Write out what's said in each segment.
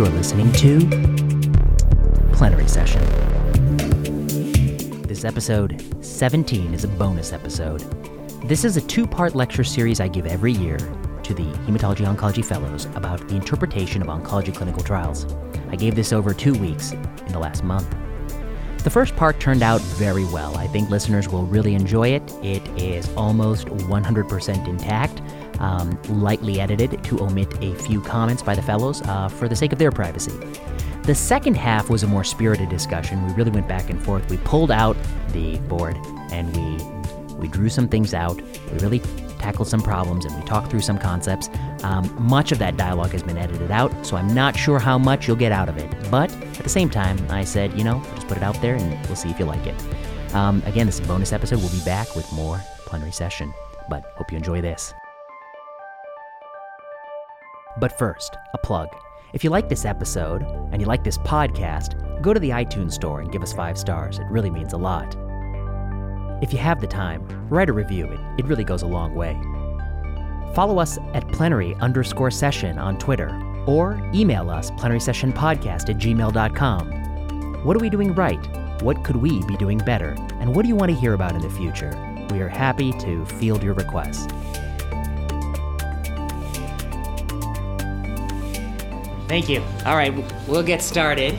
You're listening to Plenary Session. This episode 17 is a bonus episode. This is a two part lecture series I give every year to the Hematology Oncology Fellows about the interpretation of oncology clinical trials. I gave this over two weeks in the last month. The first part turned out very well. I think listeners will really enjoy it. It is almost 100% intact, um, lightly edited to omit a few comments by the fellows uh, for the sake of their privacy. The second half was a more spirited discussion. We really went back and forth. We pulled out the board and we we drew some things out. We really tackled some problems and we talked through some concepts. Um, much of that dialogue has been edited out, so I'm not sure how much you'll get out of it. But at the same time, I said, you know, just put it out there and we'll see if you like it. Um, again, this is a bonus episode. We'll be back with more plenary session, but hope you enjoy this. But first, a plug. If you like this episode and you like this podcast, go to the iTunes store and give us five stars. It really means a lot. If you have the time, write a review. It, it really goes a long way. Follow us at plenary underscore session on Twitter or email us plenarysessionpodcast at gmail.com. What are we doing right? What could we be doing better? And what do you want to hear about in the future? We are happy to field your requests. Thank you. All right, we'll get started.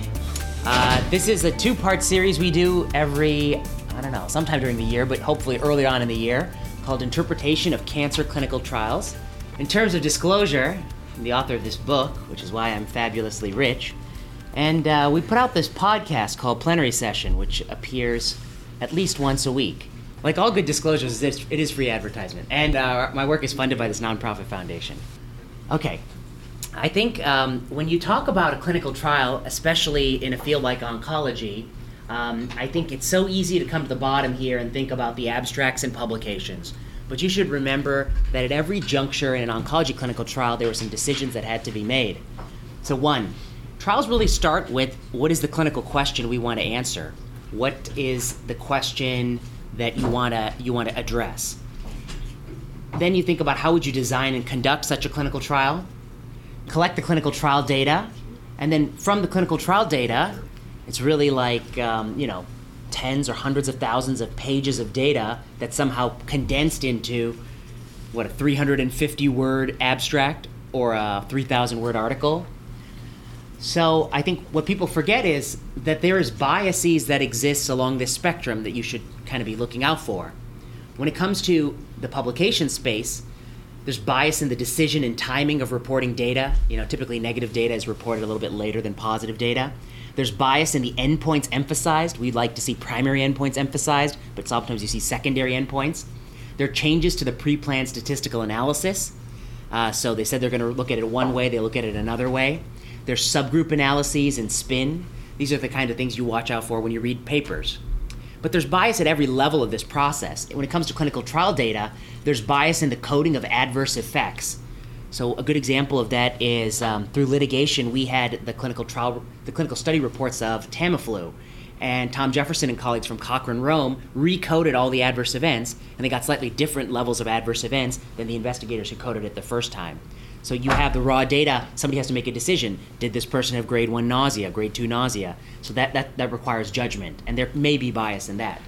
Uh, this is a two part series we do every, I don't know, sometime during the year, but hopefully early on in the year, called Interpretation of Cancer Clinical Trials. In terms of disclosure, I'm the author of this book, which is why I'm fabulously rich. And uh, we put out this podcast called Plenary Session, which appears at least once a week. Like all good disclosures, it is free advertisement. And uh, my work is funded by this nonprofit foundation. Okay, I think um, when you talk about a clinical trial, especially in a field like oncology, um, I think it's so easy to come to the bottom here and think about the abstracts and publications. But you should remember that at every juncture in an oncology clinical trial, there were some decisions that had to be made. So, one, trials really start with what is the clinical question we want to answer? What is the question that you want to you want to address? Then you think about how would you design and conduct such a clinical trial? Collect the clinical trial data, and then from the clinical trial data, it's really like um, you know tens or hundreds of thousands of pages of data that's somehow condensed into what a 350 word abstract or a 3,000 word article. So I think what people forget is that there is biases that exist along this spectrum that you should kind of be looking out for. When it comes to the publication space, there's bias in the decision and timing of reporting data. You know, typically negative data is reported a little bit later than positive data. There's bias in the endpoints emphasized. We'd like to see primary endpoints emphasized, but sometimes you see secondary endpoints. There are changes to the pre planned statistical analysis. Uh, so they said they're going to look at it one way, they look at it another way. There's subgroup analyses and spin. These are the kind of things you watch out for when you read papers. But there's bias at every level of this process. When it comes to clinical trial data, there's bias in the coding of adverse effects. So a good example of that is um, through litigation, we had the clinical trial, the clinical study reports of Tamiflu, and Tom Jefferson and colleagues from Cochrane Rome recoded all the adverse events, and they got slightly different levels of adverse events than the investigators who coded it the first time. So you have the raw data. Somebody has to make a decision. Did this person have grade one nausea, grade two nausea? So that, that, that requires judgment, and there may be bias in that.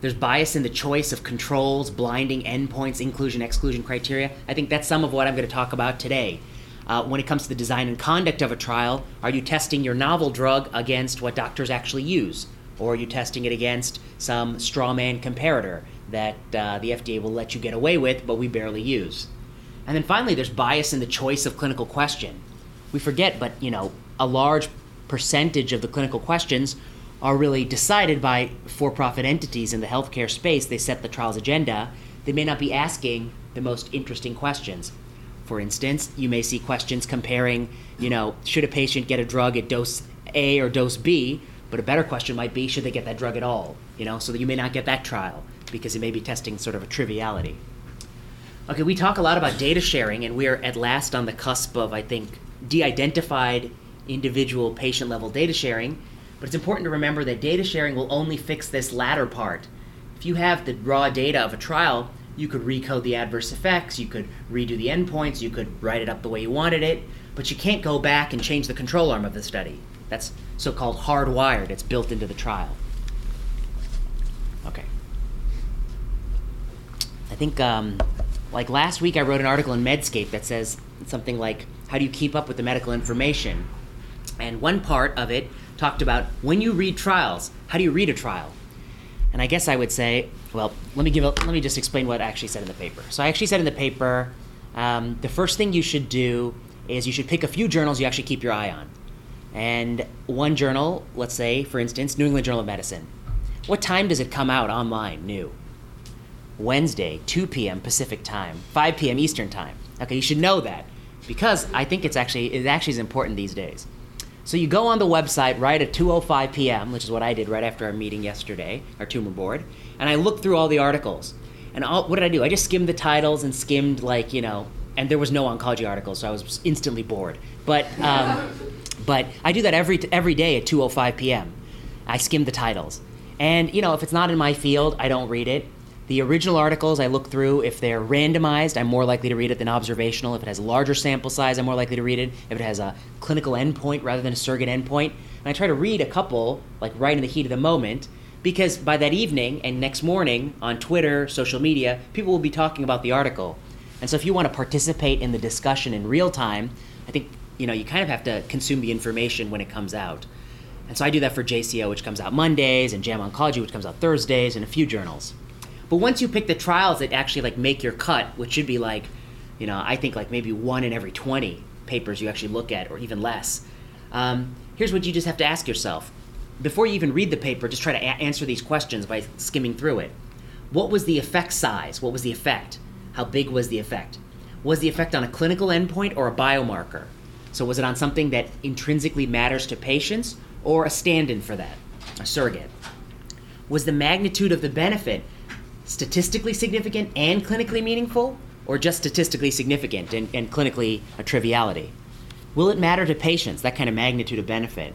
There's bias in the choice of controls, blinding endpoints, inclusion, exclusion criteria. I think that's some of what I'm going to talk about today. Uh, when it comes to the design and conduct of a trial, are you testing your novel drug against what doctors actually use? Or are you testing it against some straw man comparator that uh, the FDA will let you get away with, but we barely use? And then finally, there's bias in the choice of clinical question. We forget, but you know, a large percentage of the clinical questions are really decided by for-profit entities in the healthcare space. They set the trial's agenda. They may not be asking the most interesting questions. For instance, you may see questions comparing, you know, should a patient get a drug at dose A or dose B? But a better question might be, should they get that drug at all? You know, so that you may not get that trial because it may be testing sort of a triviality. Okay, we talk a lot about data sharing, and we're at last on the cusp of, I think, de identified individual patient level data sharing. But it's important to remember that data sharing will only fix this latter part. If you have the raw data of a trial, you could recode the adverse effects, you could redo the endpoints, you could write it up the way you wanted it, but you can't go back and change the control arm of the study. That's so called hardwired, it's built into the trial. Okay. I think, um, like last week, I wrote an article in Medscape that says something like, How do you keep up with the medical information? And one part of it talked about when you read trials, how do you read a trial? And I guess I would say, well, let me give a, let me just explain what I actually said in the paper. So I actually said in the paper, um, the first thing you should do is you should pick a few journals you actually keep your eye on. And one journal, let's say, for instance, New England Journal of Medicine. What time does it come out online, new? Wednesday, 2 p.m. Pacific time, 5 p.m. Eastern time. Okay, you should know that because I think it's actually it actually is important these days. So you go on the website right at 2:05 p.m., which is what I did right after our meeting yesterday, our tumor board, and I looked through all the articles. And all, what did I do? I just skimmed the titles and skimmed like you know, and there was no oncology articles, so I was instantly bored. But um, but I do that every every day at 2:05 p.m. I skim the titles, and you know, if it's not in my field, I don't read it. The original articles I look through, if they're randomized, I'm more likely to read it than observational. If it has larger sample size, I'm more likely to read it. If it has a clinical endpoint rather than a surrogate endpoint. And I try to read a couple, like right in the heat of the moment, because by that evening and next morning on Twitter, social media, people will be talking about the article. And so if you want to participate in the discussion in real time, I think you know you kind of have to consume the information when it comes out. And so I do that for JCO, which comes out Mondays, and JAMA Oncology, which comes out Thursdays, and a few journals. But once you pick the trials that actually like make your cut, which should be like, you know, I think like maybe one in every 20 papers you actually look at, or even less. Um, here's what you just have to ask yourself. Before you even read the paper, just try to a- answer these questions by skimming through it. What was the effect size? What was the effect? How big was the effect? Was the effect on a clinical endpoint or a biomarker? So was it on something that intrinsically matters to patients or a stand in for that, a surrogate? Was the magnitude of the benefit statistically significant and clinically meaningful, or just statistically significant and, and clinically a triviality? Will it matter to patients, that kind of magnitude of benefit?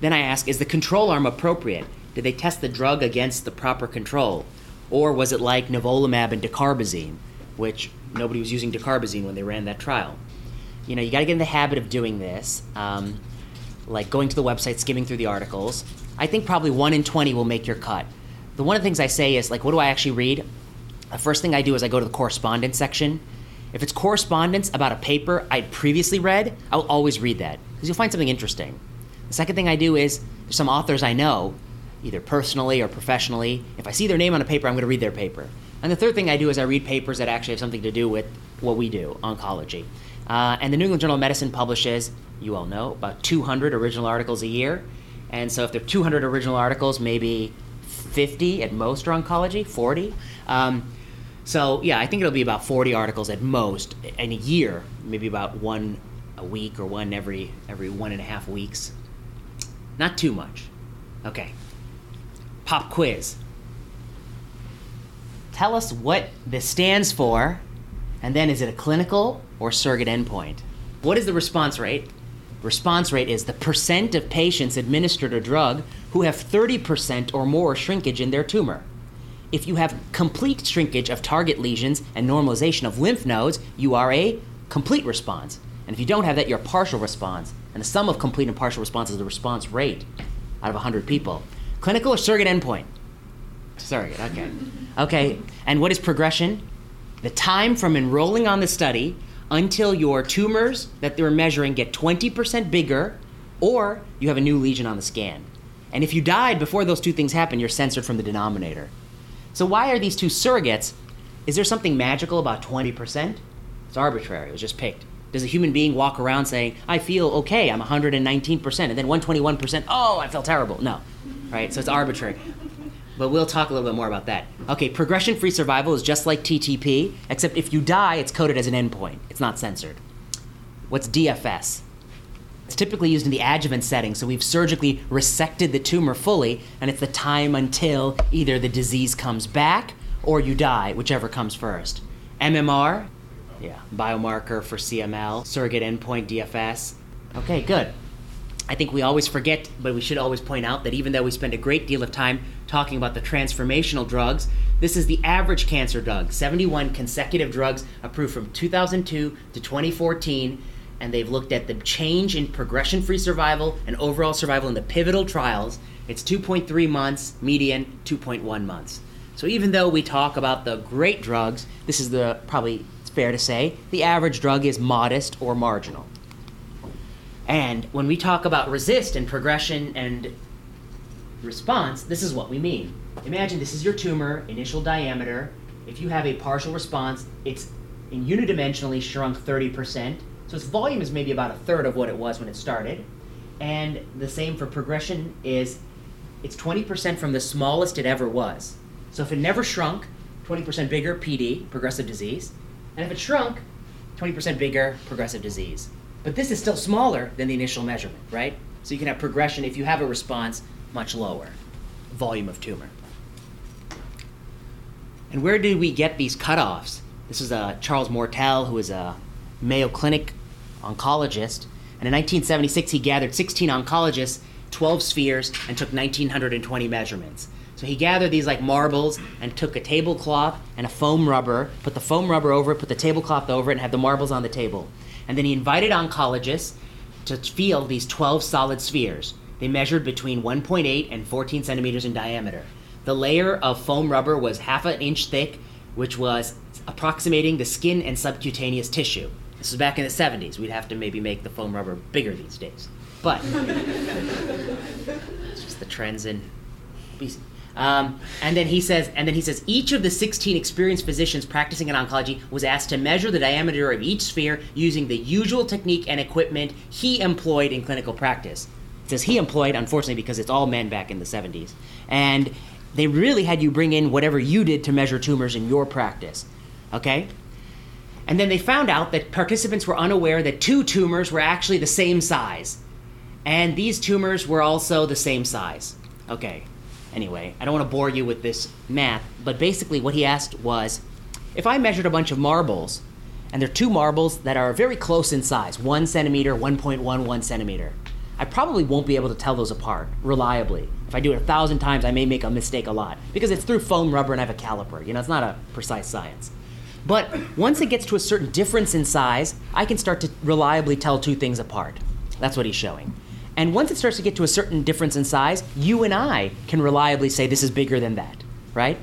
Then I ask, is the control arm appropriate? Did they test the drug against the proper control? Or was it like nivolumab and dacarbazine, which nobody was using dacarbazine when they ran that trial? You know, you got to get in the habit of doing this, um, like going to the website, skimming through the articles. I think probably 1 in 20 will make your cut the one of the things I say is like, what do I actually read? The first thing I do is I go to the correspondence section. If it's correspondence about a paper I'd previously read, I'll always read that because you'll find something interesting. The second thing I do is there's some authors I know, either personally or professionally. If I see their name on a paper, I'm going to read their paper. And the third thing I do is I read papers that actually have something to do with what we do, oncology. Uh, and the New England Journal of Medicine publishes, you all know, about 200 original articles a year. And so if there are 200 original articles, maybe 50 at most are oncology, 40. Um, so yeah, I think it'll be about 40 articles at most in a year, maybe about one a week or one every every one and a half weeks. Not too much. Okay. Pop quiz. Tell us what this stands for, and then is it a clinical or surrogate endpoint? What is the response rate? Response rate is the percent of patients administered a drug who have 30% or more shrinkage in their tumor. If you have complete shrinkage of target lesions and normalization of lymph nodes, you are a complete response. And if you don't have that, you're a partial response. And the sum of complete and partial response is the response rate out of 100 people. Clinical or surrogate endpoint? Surrogate, okay. Okay, and what is progression? The time from enrolling on the study until your tumors that they're measuring get 20% bigger or you have a new lesion on the scan. And if you died before those two things happen, you're censored from the denominator. So why are these two surrogates? Is there something magical about 20%? It's arbitrary. It was just picked. Does a human being walk around saying, I feel okay, I'm 119%, and then 121%, oh, I feel terrible? No. Right? So it's arbitrary. But we'll talk a little bit more about that. Okay, progression free survival is just like TTP, except if you die, it's coded as an endpoint. It's not censored. What's DFS? It's typically used in the adjuvant setting, so we've surgically resected the tumor fully, and it's the time until either the disease comes back or you die, whichever comes first. MMR, yeah, biomarker for CML, surrogate endpoint DFS. Okay, good. I think we always forget, but we should always point out that even though we spend a great deal of time talking about the transformational drugs, this is the average cancer drug 71 consecutive drugs approved from 2002 to 2014. And they've looked at the change in progression free survival and overall survival in the pivotal trials. It's 2.3 months, median 2.1 months. So even though we talk about the great drugs, this is the probably it's fair to say the average drug is modest or marginal. And when we talk about RECIST and progression and response, this is what we mean. Imagine this is your tumor, initial diameter. If you have a partial response, it's in unidimensionally shrunk 30%. So its volume is maybe about a third of what it was when it started. And the same for progression is it's 20% from the smallest it ever was. So if it never shrunk, 20% bigger, PD, progressive disease. And if it shrunk, 20% bigger, progressive disease. But this is still smaller than the initial measurement, right? So you can have progression if you have a response much lower, volume of tumor. And where did we get these cutoffs? This is uh, Charles Moertel, who is a Mayo Clinic oncologist. And in 1976, he gathered 16 oncologists, 12 spheres, and took 1,920 measurements. So he gathered these like marbles and took a tablecloth and a foam rubber, put the foam rubber over it, put the tablecloth over it, and had the marbles on the table. And then he invited oncologists to feel these 12 solid spheres. They measured between 1.8 and 14 centimeters in diameter. The layer of foam rubber was half an inch thick, which was approximating the skin and subcutaneous tissue. This was back in the 70s. We'd have to maybe make the foam rubber bigger these days. But it's just the trends in obesity. Um, and then he says, and then he says, each of the 16 experienced physicians practicing in oncology was asked to measure the diameter of each sphere using the usual technique and equipment he employed in clinical practice. It says he employed, unfortunately, because it's all men back in the 70s. And they really had you bring in whatever you did to measure tumors in your practice. Okay? And then they found out that participants were unaware that two tumors were actually the same size. And these tumors were also the same size. Okay, Anyway, I don't want to bore you with this math, but basically what he asked was if I measured a bunch of marbles, and they're two marbles that are very close in size, one centimeter, 1.11 centimeter, I probably won't be able to tell those apart reliably. If I do it a thousand times, I may make a mistake a lot because it's through foam rubber and I have a caliper. You know, it's not a precise science. But once it gets to a certain difference in size, I can start to reliably tell two things apart. That's what he's showing. And once it starts to get to a certain difference in size, you and I can reliably say this is bigger than that, right?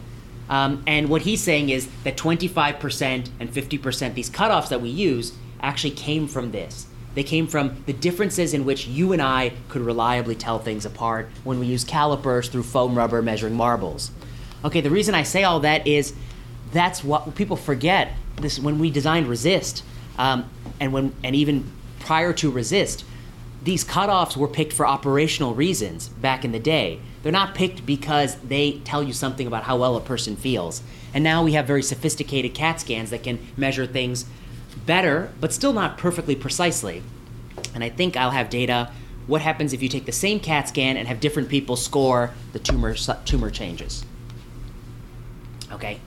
Um, and what he's saying is that 25% and 50%, these cutoffs that we use, actually came from this. They came from the differences in which you and I could reliably tell things apart when we use calipers through foam rubber measuring marbles. Okay, the reason I say all that is that's what people forget. This when we designed RECIST, um, and when and even prior to RECIST, these cutoffs were picked for operational reasons back in the day. They're not picked because they tell you something about how well a person feels. And now we have very sophisticated CAT scans that can measure things better, but still not perfectly precisely. And I think I'll have data. What happens if you take the same CAT scan and have different people score the tumor tumor changes? Okay.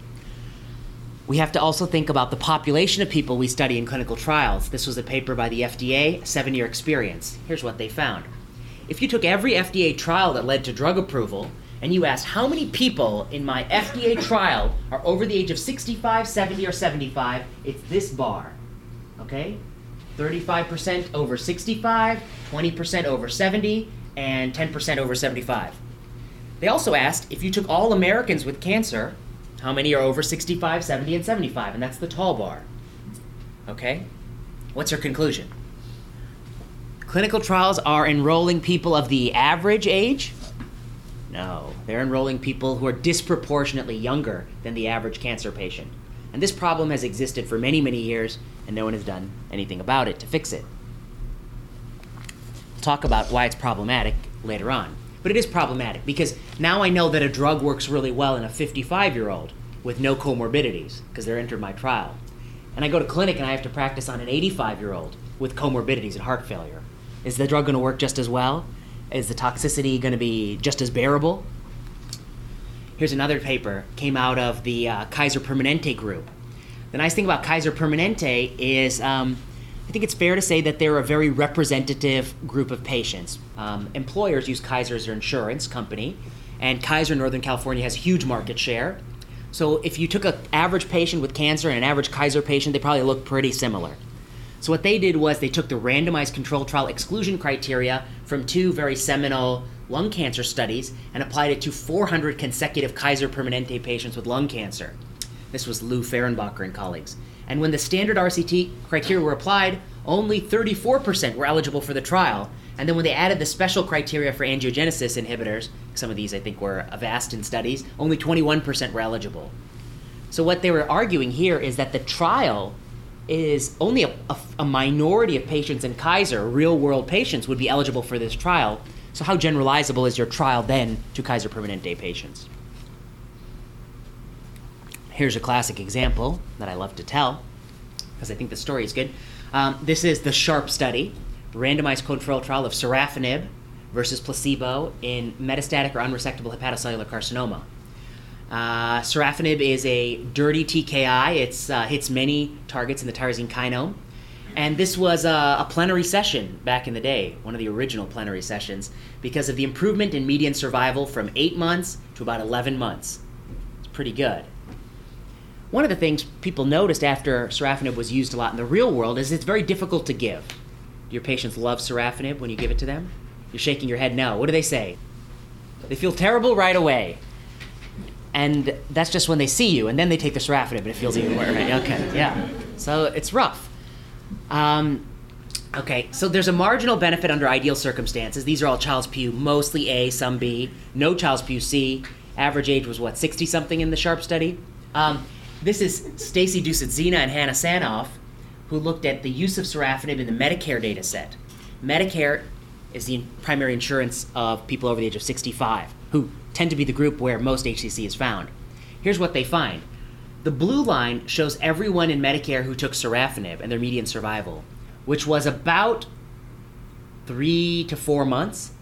We have to also think about the population of people we study in clinical trials. This was a paper by the FDA, seven year experience. Here's what they found. If you took every FDA trial that led to drug approval and you asked how many people in my FDA trial are over the age of 65, 70, or 75, it's this bar. Okay? 35% over 65, 20% over 70, and 10% over 75. They also asked if you took all Americans with cancer how many are over 65, 70, and 75? And that's the tall bar. Okay? What's your conclusion? Clinical trials are enrolling people of the average age? No, they're enrolling people who are disproportionately younger than the average cancer patient. And this problem has existed for many, many years, and no one has done anything about it to fix it. We'll talk about why it's problematic later on. But it is problematic because now I know that a drug works really well in a 55 year old with no comorbidities because they're entered my trial. And I go to clinic and I have to practice on an 85 year old with comorbidities and heart failure. Is the drug going to work just as well? Is the toxicity going to be just as bearable? Here's another paper came out of the uh, Kaiser Permanente group. The nice thing about Kaiser Permanente is um, I think it's fair to say that they're a very representative group of patients. Um, employers use Kaiser as their insurance company, and Kaiser Northern California has huge market share. So if you took an average patient with cancer and an average Kaiser patient, they probably look pretty similar. So what they did was they took the randomized control trial exclusion criteria from two very seminal lung cancer studies and applied it to 400 consecutive Kaiser Permanente patients with lung cancer. This was Lou Fehrenbacher and colleagues. And when the standard RCT criteria were applied, only 34% were eligible for the trial. And then when they added the special criteria for angiogenesis inhibitors, some of these I think were Avastin studies, only 21% were eligible. So what they were arguing here is that the trial is only a, a, a minority of patients in Kaiser, real world patients, would be eligible for this trial. So how generalizable is your trial then to Kaiser Permanente patients? Here's a classic example that I love to tell because I think the story is good. Um, this is the SHARP study, randomized controlled trial of sorafenib versus placebo in metastatic or unresectable hepatocellular carcinoma. Uh, sorafenib is a dirty TKI. It uh, hits many targets in the tyrosine kinome. And this was a, a, plenary session back in the day, one of the original plenary sessions, because of the improvement in median survival from 8 months to about 11 months. It's pretty good. One of the things people noticed after sorafenib was used a lot in the real world is it's very difficult to give. Do your patients love sorafenib when you give it to them? You're shaking your head no. What do they say? They feel terrible right away. And that's just when they see you, and then they take the sorafenib, and it feels even worse. Okay, yeah. So it's rough. Um, okay, so there's a marginal benefit under ideal circumstances. These are all Child's Pugh mostly A, some B, no Child's Pugh C. Average age was what, 60 something in the Sharp study? Um, this is Stacy Dusetzina and Hannah Sanoff, who looked at the use of sorafenib in the Medicare data set. Medicare is the primary insurance of people over the age of 65, who tend to be the group where most HCC is found. Here's what they find. The blue line shows everyone in Medicare who took sorafenib and their median survival, which was about three to four months.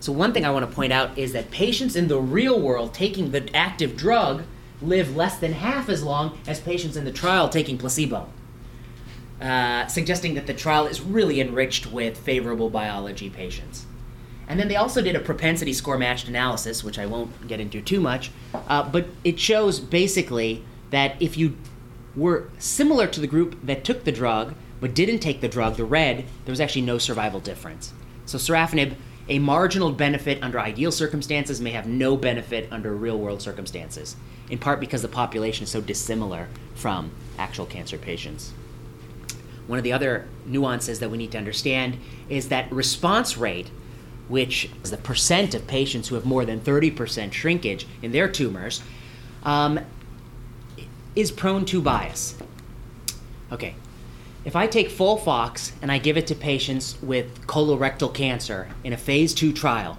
So, one thing I want to point out is that patients in the real world taking the active drug live less than half as long as patients in the trial taking placebo, uh, suggesting that the trial is really enriched with favorable biology patients. And then they also did a propensity score matched analysis, which I won't get into too much, uh, but it shows basically that if you were similar to the group that took the drug but didn't take the drug, the red, there was actually no survival difference. So sorafenib, a marginal benefit under ideal circumstances, may have no benefit under real world circumstances in part because the population is so dissimilar from actual cancer patients. One of the other nuances that we need to understand is that response rate, which is the percent of patients who have more than 30% shrinkage in their tumors, um, is prone to bias. Okay, if I take FOLFOX and I give it to patients with colorectal cancer in a phase two trial,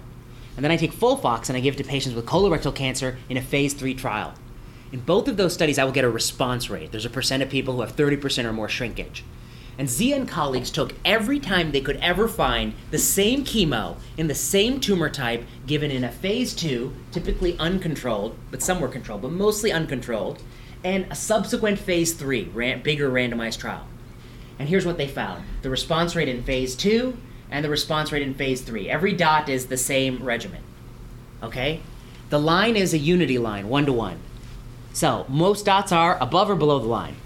and then I take FOLFOX and I give it to patients with colorectal cancer in a phase three trial, in both of those studies, I will get a response rate. There's a percent of people who have 30% or more shrinkage. And Zia and colleagues took every time they could ever find the same chemo in the same tumor type given in a phase two, typically uncontrolled, but some were controlled, but mostly uncontrolled, and a subsequent phase three, ran, bigger randomized trial. And here's what they found the response rate in phase two and the response rate in phase three. Every dot is the same regimen. Okay? The line is a unity line, one to one. So most dots are above or below the line?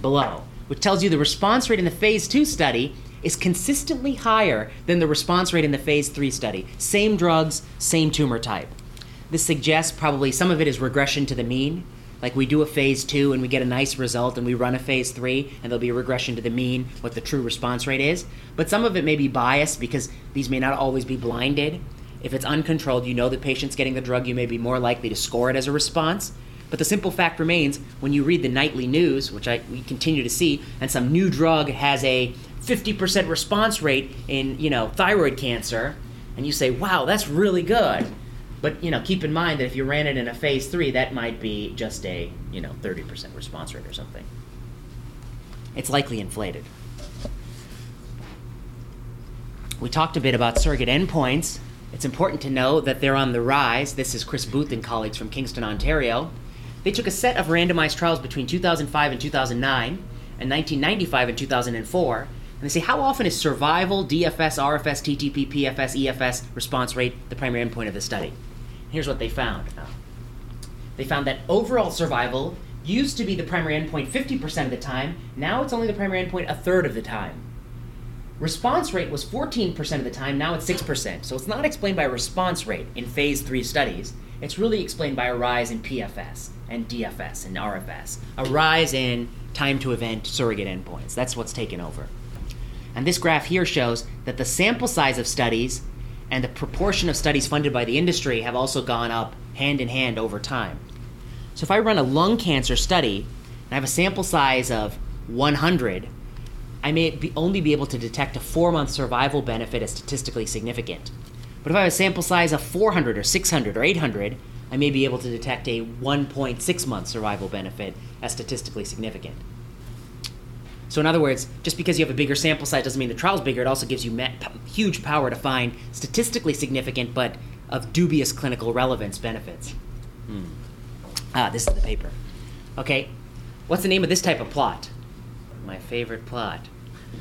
Below, which tells you the response rate in the phase two study is consistently higher than the response rate in the phase three study. Same drugs, same tumor type. This suggests probably some of it is regression to the mean. Like we do a phase two and we get a nice result, and we run a phase three, and there'll be a regression to the mean, what the true response rate is. But some of it may be biased because these may not always be blinded. If it's uncontrolled, you know the patient's getting the drug, you may be more likely to score it as a response. But the simple fact remains when you read the nightly news, which I, we continue to see, and some new drug has a 50% response rate in, you know, thyroid cancer, and you say, wow, that's really good. But, you know, keep in mind that if you ran it in a phase three, that might be just a, you know, 30% response rate or something. It's likely inflated. We talked a bit about surrogate endpoints it's important to know that they're on the rise. This is Chris Booth and colleagues from Kingston, Ontario. They took a set of randomized trials between 2005 and 2009, and 1995 and 2004. And they say, how often is survival, DFS, RFS, TTP, PFS, EFS response rate the primary endpoint of the study? Here's what they found. They found that overall survival used to be the primary endpoint 50% of the time, now it's only the primary endpoint a third of the time. Response rate was 14% of the time, now it's 6%. So it's not explained by response rate in phase 3 studies. It's really explained by a rise in PFS and DFS and RFS, a rise in time to event surrogate endpoints. That's what's taken over. And this graph here shows that the sample size of studies and the proportion of studies funded by the industry have also gone up hand in hand over time. So if I run a lung cancer study and I have a sample size of 100, I may be only be able to detect a four month survival benefit as statistically significant. But if I have a sample size of 400 or 600 or 800, I may be able to detect a 1.6 month survival benefit as statistically significant. So, in other words, just because you have a bigger sample size doesn't mean the trial's bigger. It also gives you huge power to find statistically significant but of dubious clinical relevance benefits. Hmm. Ah, this is the paper. Okay, what's the name of this type of plot? My favorite plot.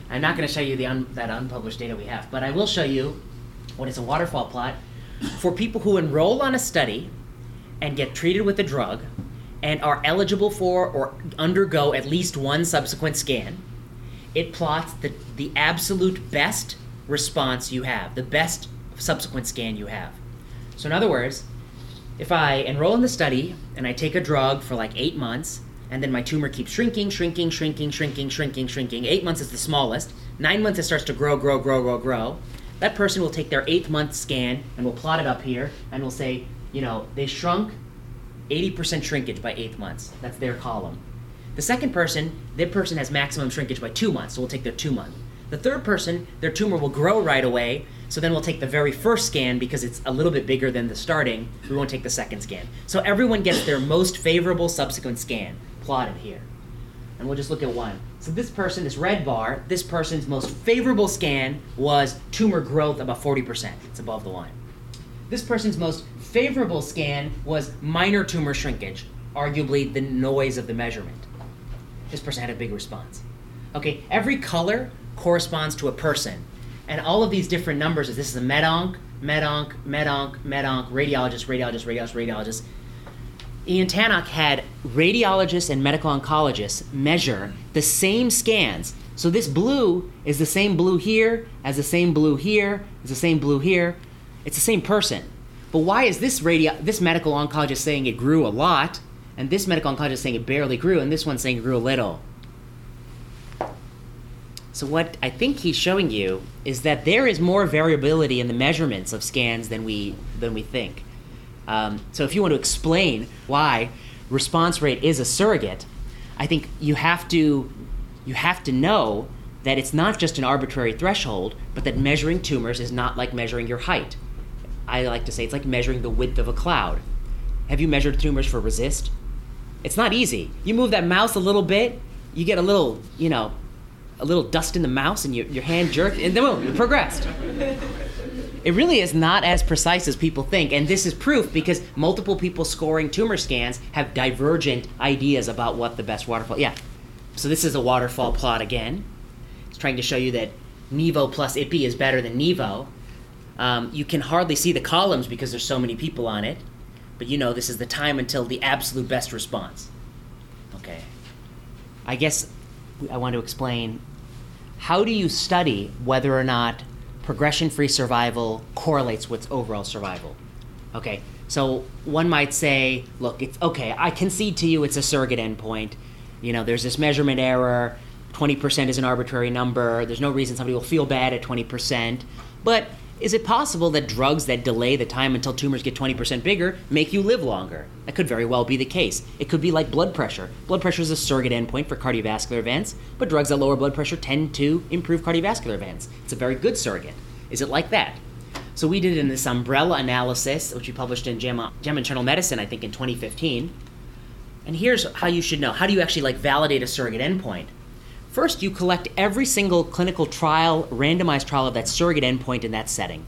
I'm not going to show you the un- that unpublished data we have, but I will show you what is a waterfall plot for people who enroll on a study and get treated with a drug and are eligible for or undergo at least one subsequent scan. It plots the, the absolute best response you have, the best subsequent scan you have. So, in other words, if I enroll in the study and I take a drug for like eight months, and then my tumor keeps shrinking, shrinking, shrinking, shrinking, shrinking, shrinking. Eight months is the smallest. Nine months it starts to grow, grow, grow, grow, grow. That person will take their eighth month scan and we'll plot it up here and we'll say, you know, they shrunk 80% shrinkage by eighth months. That's their column. The second person, their person has maximum shrinkage by two months, so we'll take their two month. The third person, their tumor will grow right away, so then we'll take the very first scan because it's a little bit bigger than the starting. We won't take the second scan. So everyone gets their most favorable subsequent scan plotted here. And we'll just look at one. So this person, this red bar, this person's most favorable scan was tumor growth about 40%. It's above the line. This person's most favorable scan was minor tumor shrinkage, arguably the noise of the measurement. This person had a big response. Okay, every color corresponds to a person. And all of these different numbers, this is a medonc, medonc, medonc, medonc, radiologist, radiologist, radiologist, radiologist. Ian Tannock had radiologists and medical oncologists measure the same scans. So this blue is the same blue here, as the same blue here, is the same blue here. It's the same person. But why is this radio this medical oncologist saying it grew a lot, and this medical oncologist saying it barely grew, and this one saying it grew a little? So what I think he's showing you is that there is more variability in the measurements of scans than we than we think. Um, so if you want to explain why response rate is a surrogate, I think you have to you have to know that it's not just an arbitrary threshold, but that measuring tumors is not like measuring your height. I like to say it's like measuring the width of a cloud. Have you measured tumors for RECIST? It's not easy. You move that mouse a little bit, you get a little, you know, a little dust in the mouse and your, your hand jerked, and then boom, it progressed. It really is not as precise as people think, and this is proof because multiple people scoring tumor scans have divergent ideas about what the best waterfall. Yeah, so this is a waterfall plot again. It's trying to show you that Nivo plus IPI is better than Nivo. Um, you can hardly see the columns because there's so many people on it, but you know this is the time until the absolute best response. Okay. I guess I want to explain how do you study whether or not progression free survival correlates with overall survival? Okay, so one might say, look, it's okay, I concede to you it's a surrogate endpoint. You know, there's this measurement error, 20% is an arbitrary number, there's no reason somebody will feel bad at 20%, but is it possible that drugs that delay the time until tumors get 20% bigger make you live longer? That could very well be the case. It could be like blood pressure. Blood pressure is a surrogate endpoint for cardiovascular events, but drugs that lower blood pressure tend to improve cardiovascular events. It's a very good surrogate. Is it like that? So we did in this umbrella analysis, which we published in JAMA, JAMA Internal Medicine, I think, in 2015. And here's how you should know. How do you actually like validate a surrogate endpoint? First, you collect every single clinical trial, randomized trial of that surrogate endpoint in that setting.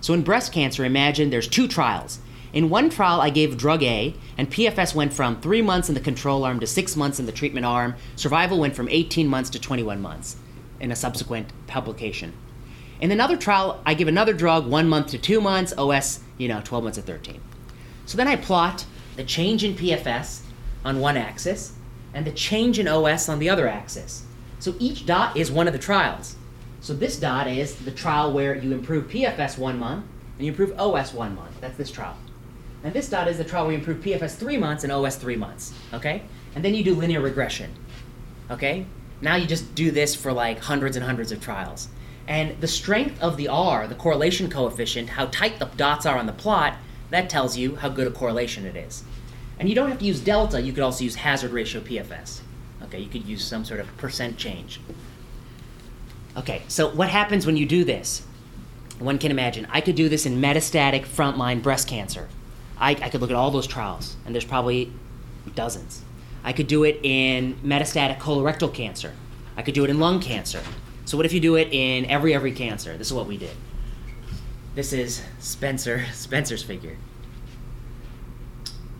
So in breast cancer, imagine there's two trials In one trial, I gave drug A, and PFS went from three months in the control arm to six months in the treatment arm. Survival went from 18 months to 21 months in a subsequent publication. In another trial, I give another drug one month to two months, OS, you know, 12 months to 13. So then I plot the change in PFS on one axis and the change in OS on the other axis. So each dot is one of the trials. So this dot is the trial where you improve PFS one month and you improve OS one month. That's this trial. And this dot is the trial where you improve PFS three months and OS three months. Okay? And then you do linear regression. Okay? Now you just do this for like hundreds and hundreds of trials. And the strength of the R, the correlation coefficient, how tight the dots are on the plot, that tells you how good a correlation it is. And you don't have to use delta, you could also use hazard ratio PFS. Okay, you could use some sort of percent change. Okay, so what happens when you do this? One can imagine. I could do this in metastatic frontline breast cancer. I, I could look at all those trials, and there's probably dozens. I could do it in metastatic colorectal cancer. I could do it in lung cancer. So what if you do it in every every cancer? This is what we did. This is Spencer Spencer's figure.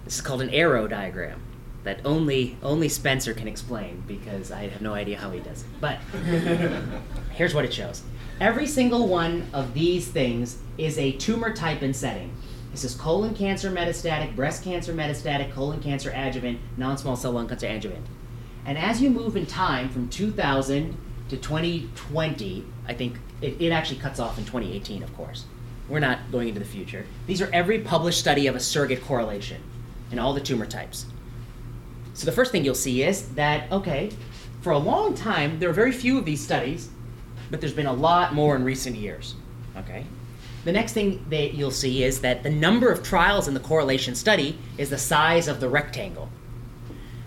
This is called an arrow diagram that only only Spencer can explain because I have no idea how he does it. But here's what it shows. Every single one of these things is a tumor type and setting. This is colon cancer metastatic, breast cancer metastatic, colon cancer adjuvant, non-small cell lung cancer adjuvant. And as you move in time from 2000 to 2020, I think it, it actually cuts off in 2018, of course. We're not going into the future. These are every published study of a surrogate correlation in all the tumor types. So the first thing you'll see is that, okay, for a long time, there are very few of these studies, but there's been a lot more in recent years. Okay? The next thing that you'll see is that the number of trials in the correlation study is the size of the rectangle.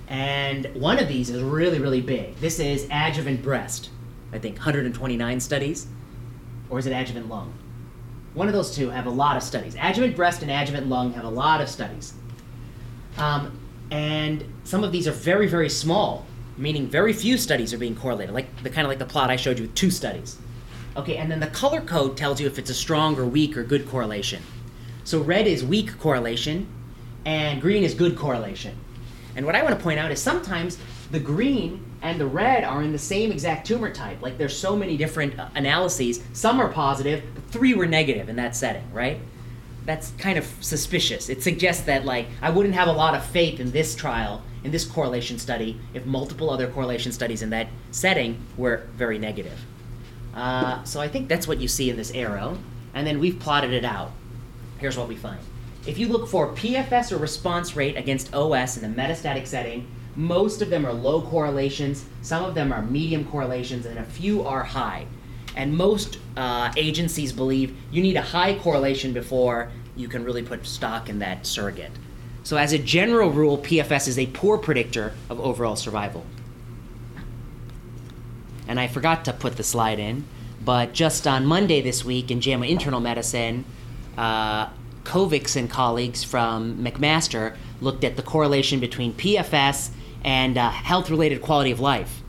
And one of these is really, really big. This is adjuvant breast. I think 129 studies. Or is it adjuvant lung? One of those two have a lot of studies. Adjuvant breast and adjuvant lung have a lot of studies. Um, and some of these are very, very small, meaning very few studies are being correlated, like the kind of like the plot I showed you with two studies. Okay, and then the color code tells you if it's a strong or weak or good correlation. So red is weak correlation, and green is good correlation. And what I want to point out is sometimes the green and the red are in the same exact tumor type. Like there's so many different uh, analyses. Some are positive, but three were negative in that setting, right? That's kind of suspicious. It suggests that like I wouldn't have a lot of faith in this trial, in this correlation study, if multiple other correlation studies in that setting were very negative. Uh, so I think that's what you see in this arrow, and then we've plotted it out. Here's what we find. If you look for PFS or response rate against OS in the metastatic setting, most of them are low correlations, some of them are medium correlations, and a few are high. And most uh, agencies believe you need a high correlation before you can really put stock in that surrogate. So, as a general rule, PFS is a poor predictor of overall survival. And I forgot to put the slide in, but just on Monday this week in JAMA Internal Medicine, uh, Kovics and colleagues from McMaster looked at the correlation between PFS and uh, health related quality of life.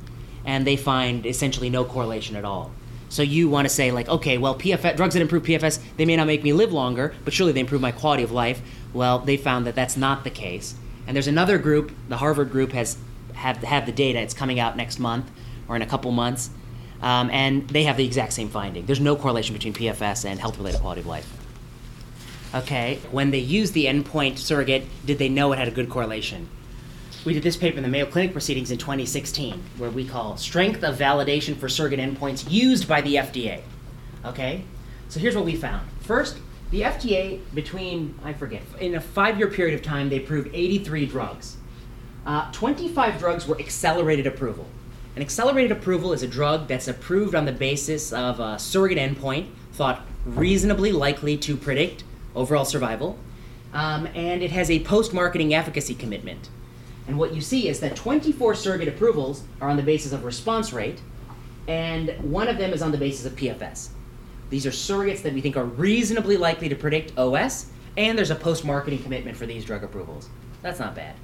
And they find essentially no correlation at all. So you want to say, like, okay, well, PFS, drugs that improve PFS, they may not make me live longer, but surely they improve my quality of life. Well, they found that that's not the case. And there's another group, the Harvard group has have, have the data. It's coming out next month or in a couple months. Um, and they have the exact same finding. There's no correlation between PFS and health related quality of life. Okay, when they used the endpoint surrogate, did they know it had a good correlation? We did this paper in the Mayo Clinic proceedings in 2016, where we call strength of validation for surrogate endpoints used by the FDA. Okay, so here's what we found. First, the FDA, between, I forget, in a five year period of time, they approved 83 drugs. Uh, 25 drugs were accelerated approval. An accelerated approval is a drug that's approved on the basis of a surrogate endpoint thought reasonably likely to predict overall survival, um, and it has a post marketing efficacy commitment. And what you see is that 24 surrogate approvals are on the basis of response rate, and one of them is on the basis of PFS. These are surrogates that we think are reasonably likely to predict OS, and there's a post marketing commitment for these drug approvals. That's not bad.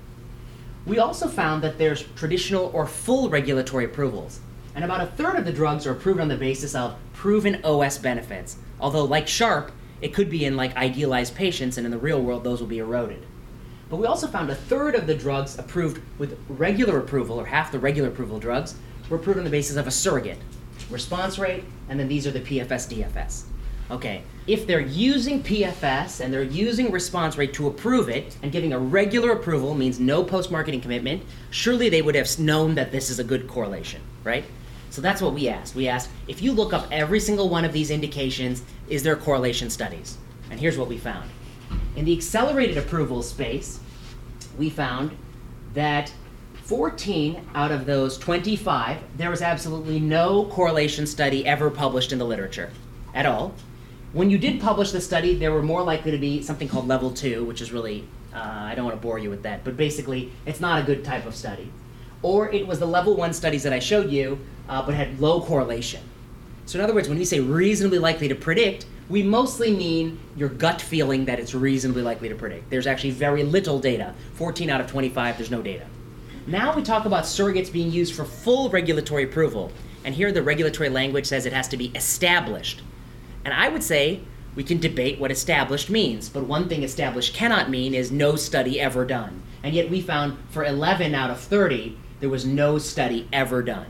We also found that there's traditional or full regulatory approvals, and about a third of the drugs are approved on the basis of proven OS benefits, although, like SHARP, It could be in like idealized patients, and in the real world, those will be eroded. But we also found a third of the drugs approved with regular approval, or half the regular approval drugs, were approved on the basis of a surrogate response rate, and then these are the PFS DFS. Okay, if they're using PFS and they're using response rate to approve it and giving a regular approval means no post marketing commitment, surely they would have known that this is a good correlation, right? So that's what we asked. We asked if you look up every single one of these indications, is there correlation studies? And here's what we found. In the accelerated approval space, we found that 14 out of those 25, there was absolutely no correlation study ever published in the literature at all. When you did publish the study, there were more likely to be something called level two, which is really, uh, I don't want to bore you with that, but basically, it's not a good type of study. Or it was the level one studies that I showed you, uh, but had low correlation. So, in other words, when we say reasonably likely to predict, we mostly mean your gut feeling that it's reasonably likely to predict. There's actually very little data. 14 out of 25, there's no data. Now we talk about surrogates being used for full regulatory approval. And here the regulatory language says it has to be established. And I would say we can debate what established means, but one thing established cannot mean is no study ever done. And yet we found for 11 out of 30, there was no study ever done.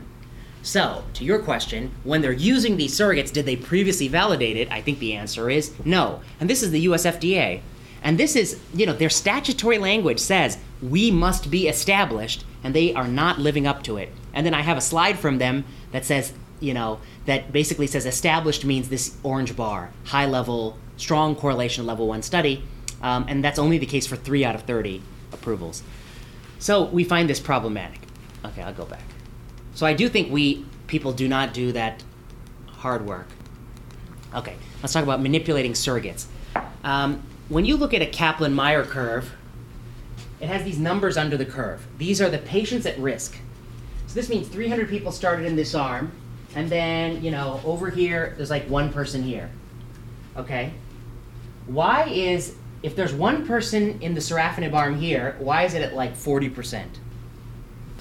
So, to your question, when they're using these surrogates, did they previously validate it? I think the answer is no. And this is the US FDA. And this is, you know, their statutory language says we must be established, and they are not living up to it. And then I have a slide from them that says you know, that basically says established means this orange bar, high level, strong correlation level one study, um, and that's only the case for three out of 30 approvals. So we find this problematic. Okay, I'll go back. So I do think we people do not do that hard work. Okay, let's talk about manipulating surrogates. Um, when you look at a Kaplan Meier curve, it has these numbers under the curve. These are the patients at risk. So this means 300 people started in this arm, and then, you know, over here, there's like one person here. Okay? Why is, if there's one person in the sorafenib arm here, why is it at like 40%?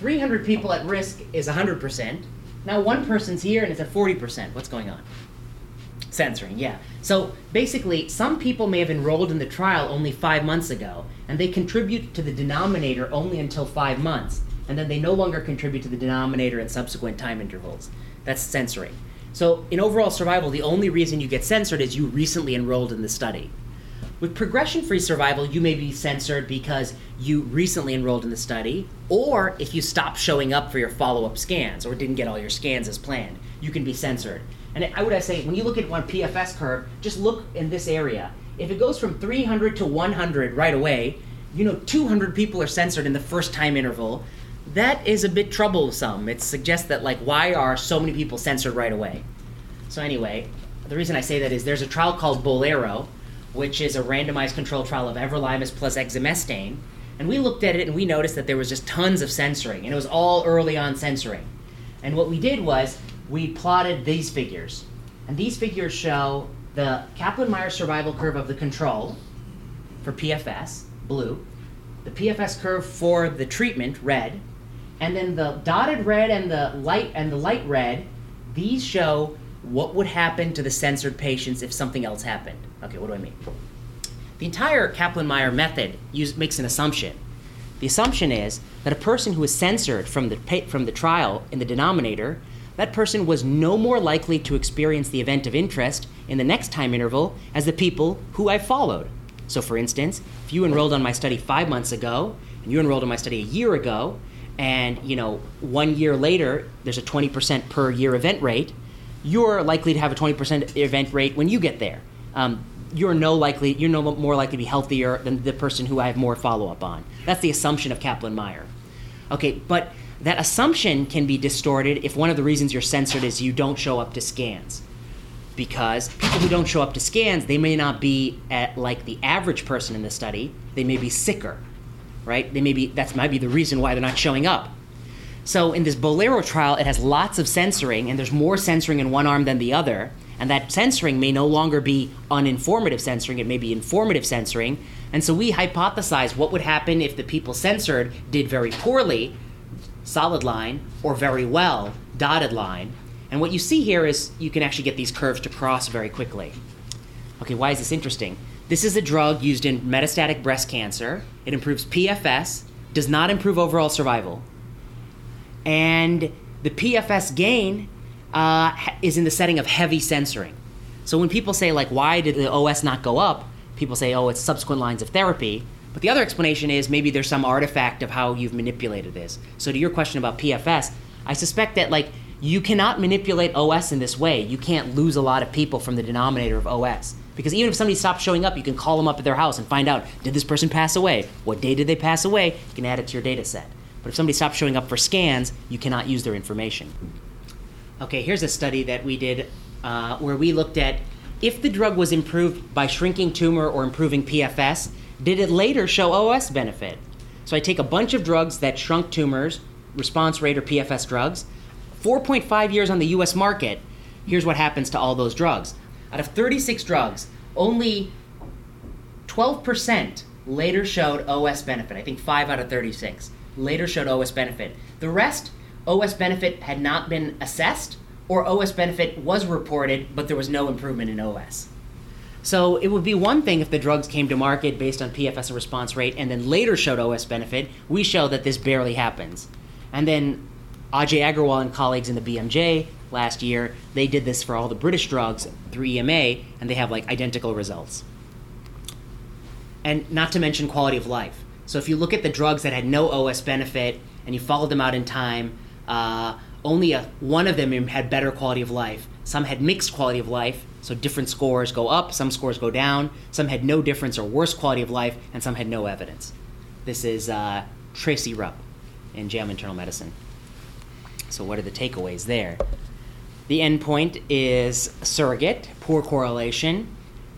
300 people at risk is 100%. Now one person's here and it's at 40%. What's going on? Censoring, yeah. So basically, some people may have enrolled in the trial only five months ago, and they contribute to the denominator only until five months, and then they no longer contribute to the denominator in subsequent time intervals. That's censoring. So, in overall survival, the only reason you get censored is you recently enrolled in the study. With progression free survival, you may be censored because you recently enrolled in the study, or if you stopped showing up for your follow up scans or didn't get all your scans as planned, you can be censored. And I would say, when you look at one PFS curve, just look in this area. If it goes from 300 to 100 right away, you know 200 people are censored in the first time interval that is a bit troublesome. It suggests that like why are so many people censored right away? So anyway, the reason I say that is there's a trial called Bolero, which is a randomized controlled trial of everolimus plus exemestane, and we looked at it and we noticed that there was just tons of censoring, and it was all early on censoring. And what we did was we plotted these figures, and these figures show the Kaplan-Meier survival curve of the control for PFS, blue, the PFS curve for the treatment, red, and then the dotted red and the light and the light red, these show what would happen to the censored patients if something else happened. Okay, what do I mean? The entire Kaplan-Meier method use, makes an assumption. The assumption is that a person who is censored from the from the trial in the denominator, that person was no more likely to experience the event of interest in the next time interval as the people who I followed. So, for instance, if you enrolled on my study five months ago and you enrolled on my study a year ago, and you know one year later there's a 20% per year event rate you're likely to have a 20% event rate when you get there um, you're no likely you're no more likely to be healthier than the person who i have more follow-up on that's the assumption of Kaplan Meier. okay but that assumption can be distorted if one of the reasons you're censored is you don't show up to scans because people who don't show up to scans they may not be at like the average person in the study they may be sicker right? They may be that's might be the reason why they're not showing up. So in this Bolero trial, it has lots of censoring, and there's more censoring in one arm than the other. And that censoring may no longer be uninformative censoring; it may be informative censoring. And so we hypothesize what would happen if the people censored did very poorly, solid line, or very well, dotted line. And what you see here is you can actually get these curves to cross very quickly. Okay, why is this interesting? This is a drug used in metastatic breast cancer. It improves PFS, does not improve overall survival. And the PFS gain uh, is in the setting of heavy censoring. So when people say, like, why did the OS not go up? People say, oh, it's subsequent lines of therapy. But the other explanation is maybe there's some artifact of how you've manipulated this. So to your question about PFS, I suspect that, like, you cannot manipulate OS in this way. You can't lose a lot of people from the denominator of OS. Because even if somebody stops showing up, you can call them up at their house and find out did this person pass away? What day did they pass away? You can add it to your data set. But if somebody stops showing up for scans, you cannot use their information. Okay, here's a study that we did uh, where we looked at if the drug was improved by shrinking tumor or improving PFS, did it later show OS benefit? So I take a bunch of drugs that shrunk tumors, response rate or PFS drugs, 4.5 years on the US market. Here's what happens to all those drugs. Out of 36 drugs, only 12% later showed OS benefit. I think 5 out of 36 later showed OS benefit. The rest, OS benefit had not been assessed, or OS benefit was reported, but there was no improvement in OS. So it would be one thing if the drugs came to market based on PFS and response rate and then later showed OS benefit. We show that this barely happens. And then Ajay Agrawal and colleagues in the BMJ last year, they did this for all the British drugs through EMA, and they have like identical results. And not to mention quality of life. So if you look at the drugs that had no OS benefit and you followed them out in time, uh, only a, one of them had better quality of life. Some had mixed quality of life, so different scores go up, some scores go down. Some had no difference or worse quality of life, and some had no evidence. This is uh, Tracy Rupp in JAMA Internal Medicine. So, what are the takeaways there? The endpoint is surrogate, poor correlation.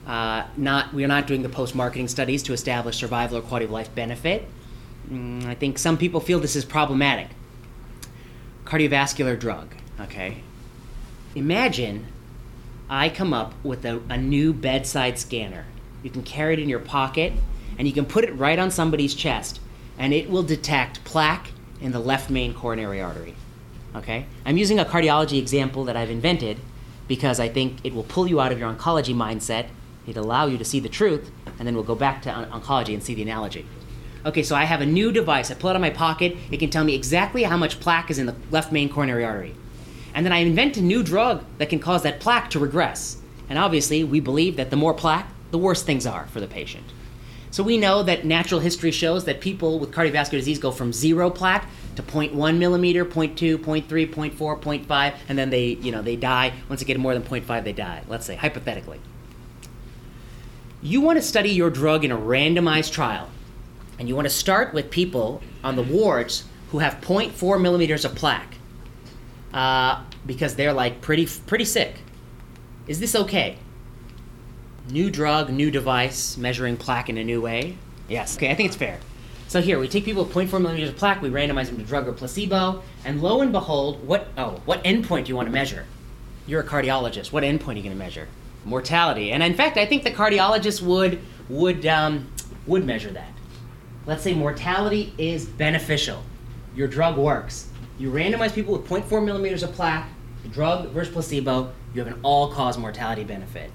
Uh, not, we are not doing the post marketing studies to establish survival or quality of life benefit. Mm, I think some people feel this is problematic. Cardiovascular drug, okay? Imagine I come up with a, a new bedside scanner. You can carry it in your pocket and you can put it right on somebody's chest and it will detect plaque in the left main coronary artery. Okay? I'm using a cardiology example that I've invented because I think it will pull you out of your oncology mindset. It'll allow you to see the truth, and then we'll go back to on- oncology and see the analogy. Okay, so I have a new device. I pull it out of my pocket. It can tell me exactly how much plaque is in the left main coronary artery. And then I invent a new drug that can cause that plaque to regress. And obviously, we believe that the more plaque, the worse things are for the patient. So we know that natural history shows that people with cardiovascular disease go from zero plaque to 0.1 millimeter, 0.2, 0.3, 0.4, 0.5, and then they, you know, they die. Once they get more than 0.5, they die. Let's say hypothetically. You want to study your drug in a randomized trial, and you want to start with people on the wards who have 0.4 millimeters of plaque, uh, because they're like pretty pretty sick. Is this okay? New drug, new device, measuring plaque in a new way. Yes. Okay, I think it's fair. So here we take people with 0.4 millimeters of plaque, we randomize them to drug or placebo, and lo and behold, what oh what endpoint do you want to measure? You're a cardiologist. What endpoint are you going to measure? Mortality. And in fact, I think the cardiologist would would um, would measure that. Let's say mortality is beneficial. Your drug works. You randomize people with 0.4 millimeters of plaque, drug versus placebo. You have an all-cause mortality benefit.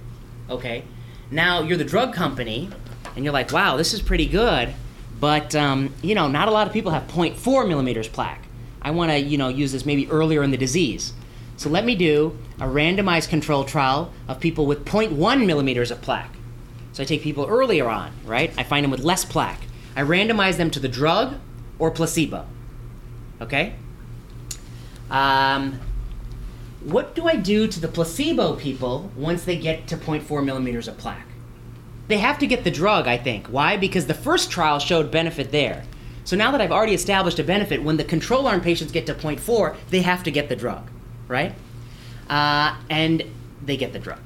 Okay. Now you're the drug company, and you're like, wow, this is pretty good. But um, you know, not a lot of people have 0.4 millimeters plaque. I want to you know use this maybe earlier in the disease. So let me do a randomized control trial of people with 0.1 millimeters of plaque. So I take people earlier on, right? I find them with less plaque. I randomize them to the drug or placebo. Okay? Um, what do I do to the placebo people once they get to 0.4 millimeters of plaque? They have to get the drug, I think. Why? Because the first trial showed benefit there. So now that I've already established a benefit, when the control arm patients get to 0.4, they have to get the drug, right? Uh, and they get the drug.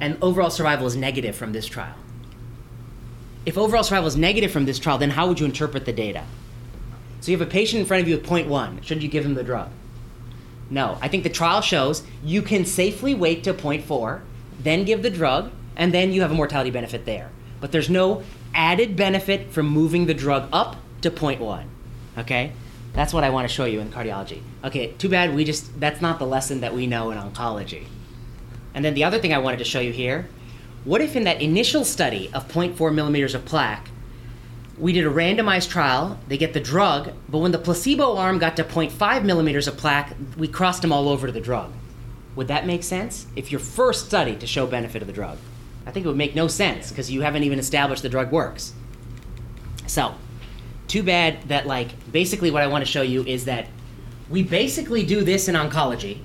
And overall survival is negative from this trial. If overall survival is negative from this trial, then how would you interpret the data? So you have a patient in front of you with 0.1. Should you give him the drug? No. I think the trial shows you can safely wait to 0.4, then give the drug, and then you have a mortality benefit there. But there's no added benefit from moving the drug up to 0.1. Okay? That's what I want to show you in cardiology. Okay, too bad we just, that's not the lesson that we know in oncology. And then the other thing I wanted to show you here what if in that initial study of 0.4 millimeters of plaque, we did a randomized trial, they get the drug, but when the placebo arm got to 0.5 millimeters of plaque, we crossed them all over to the drug. Would that make sense? If your first study to show benefit of the drug. I think it would make no sense because you haven't even established the drug works. So, too bad that, like, basically what I want to show you is that we basically do this in oncology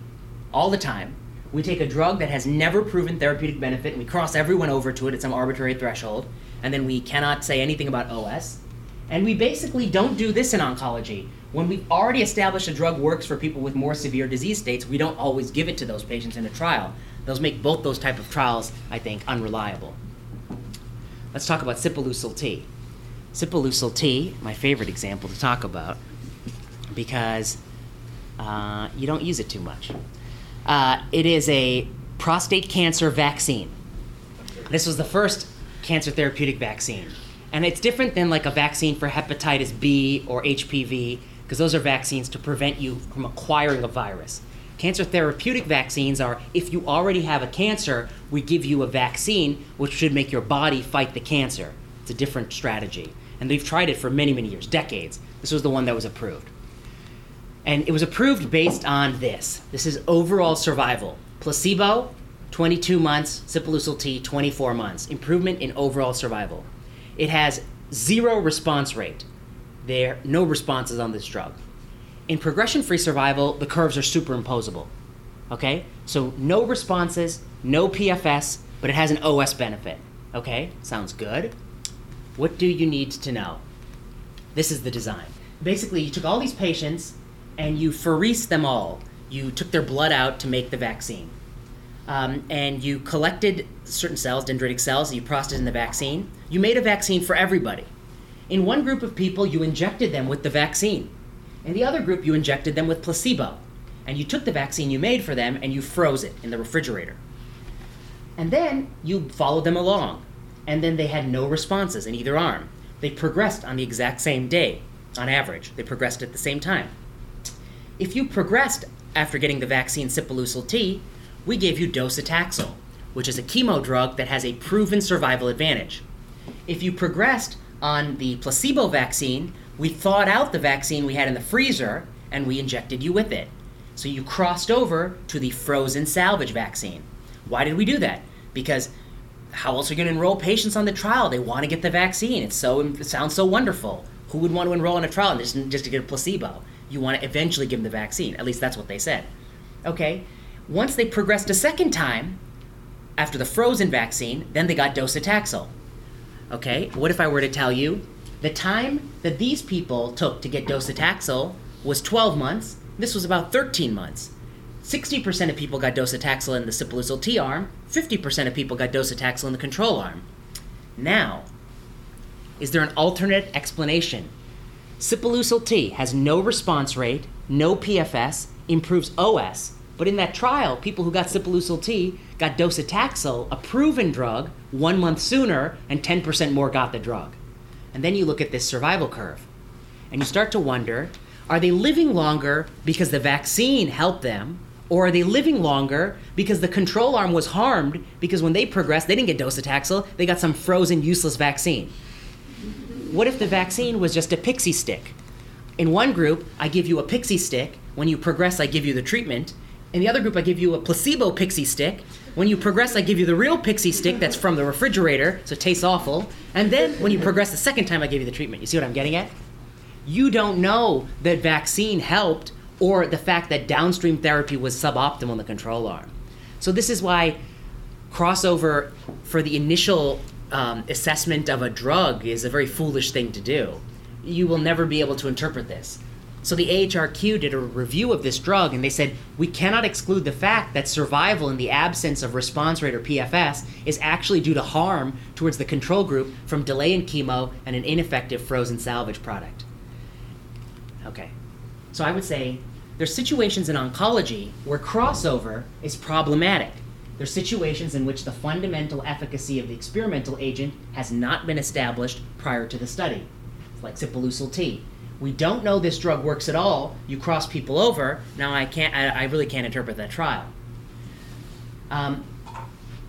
all the time. We take a drug that has never proven therapeutic benefit and we cross everyone over to it at some arbitrary threshold, and then we cannot say anything about OS. And we basically don't do this in oncology. When we've already established a drug works for people with more severe disease states, we don't always give it to those patients in a trial. Those make both those type of trials, I think, unreliable. Let's talk about Sipuleucel T. Sipuleucel T, my favorite example to talk about, because uh, you don't use it too much. Uh, it is a prostate cancer vaccine. This was the first cancer therapeutic vaccine. And it's different than like a vaccine for hepatitis B or HPV, because those are vaccines to prevent you from acquiring a virus. Cancer therapeutic vaccines are if you already have a cancer, we give you a vaccine which should make your body fight the cancer. It's a different strategy. And they've tried it for many, many years, decades. This was the one that was approved. And it was approved based on this. This is overall survival. Placebo, 22 months, Sipuleucel T, 24 months. Improvement in overall survival. It has zero response rate. There no responses on this drug. In progression free survival, the curves are superimposable. Okay? So no responses, no PFS, but it has an OS benefit. Okay? Sounds good. What do you need to know? This is the design. Basically, you took all these patients and you pheresed them all. You took their blood out to make the vaccine. Um, and you collected certain cells, dendritic cells, you processed in the vaccine. You made a vaccine for everybody. In one group of people, you injected them with the vaccine. In the other group, you injected them with placebo. And you took the vaccine you made for them and you froze it in the refrigerator. And then you followed them along. And then they had no responses in either arm. They progressed on the exact same day, on average. They progressed at the same time. If you progressed after getting the vaccine Sipuleucel T, we gave you docetaxel, which is a chemo drug that has a proven survival advantage. If you progressed on the placebo vaccine, we thawed out the vaccine we had in the freezer and we injected you with it. So you crossed over to the frozen salvage vaccine. Why did we do that? Because how else are you going to enroll patients on the trial? They want to get the vaccine. It's so it sounds so wonderful. Who would want to enroll in a trial just, just to get a placebo? You want to eventually give them the vaccine. At least that's what they said. Okay. Once they progressed a second time, after the frozen vaccine, then they got docetaxel. Okay. What if I were to tell you the time that these people took to get docetaxel was 12 months. This was about 13 months. 60% of people got docetaxel in the Sipuleucel T arm, 50% of people got docetaxel in the control arm. Now, is there an alternate explanation? Sipuleucel T has no response rate, no PFS, improves OS, but in that trial, people who got Sipuleucel T got docetaxel, a proven drug, one month sooner, and 10% more got the drug. And then you look at this survival curve, and you start to wonder are they living longer because the vaccine helped them, or are they living longer because the control arm was harmed because when they progressed, they didn't get docetaxel, they got some frozen, useless vaccine? What if the vaccine was just a pixie stick? In one group, I give you a pixie stick. When you progress, I give you the treatment. In the other group, I give you a placebo pixie stick. When you progress, I give you the real pixie stick that's from the refrigerator, so it tastes awful. And then when you progress the second time, I give you the treatment. You see what I'm getting at? You don't know that vaccine helped or the fact that downstream therapy was suboptimal in the control arm. So this is why crossover for the initial um, assessment of a drug is a very foolish thing to do. You will never be able to interpret this. So the AHRQ did a review of this drug and they said we cannot exclude the fact that survival in the absence of response rate or PFS is actually due to harm towards the control group from delay in chemo and an ineffective frozen salvage product. Okay. So I would say there's situations in oncology where crossover is problematic. There's situations in which the fundamental efficacy of the experimental agent has not been established prior to the study, like Sipuleucel T we don't know this drug works at all. You cross people over. Now I can't. I, I really can't interpret that trial. Um,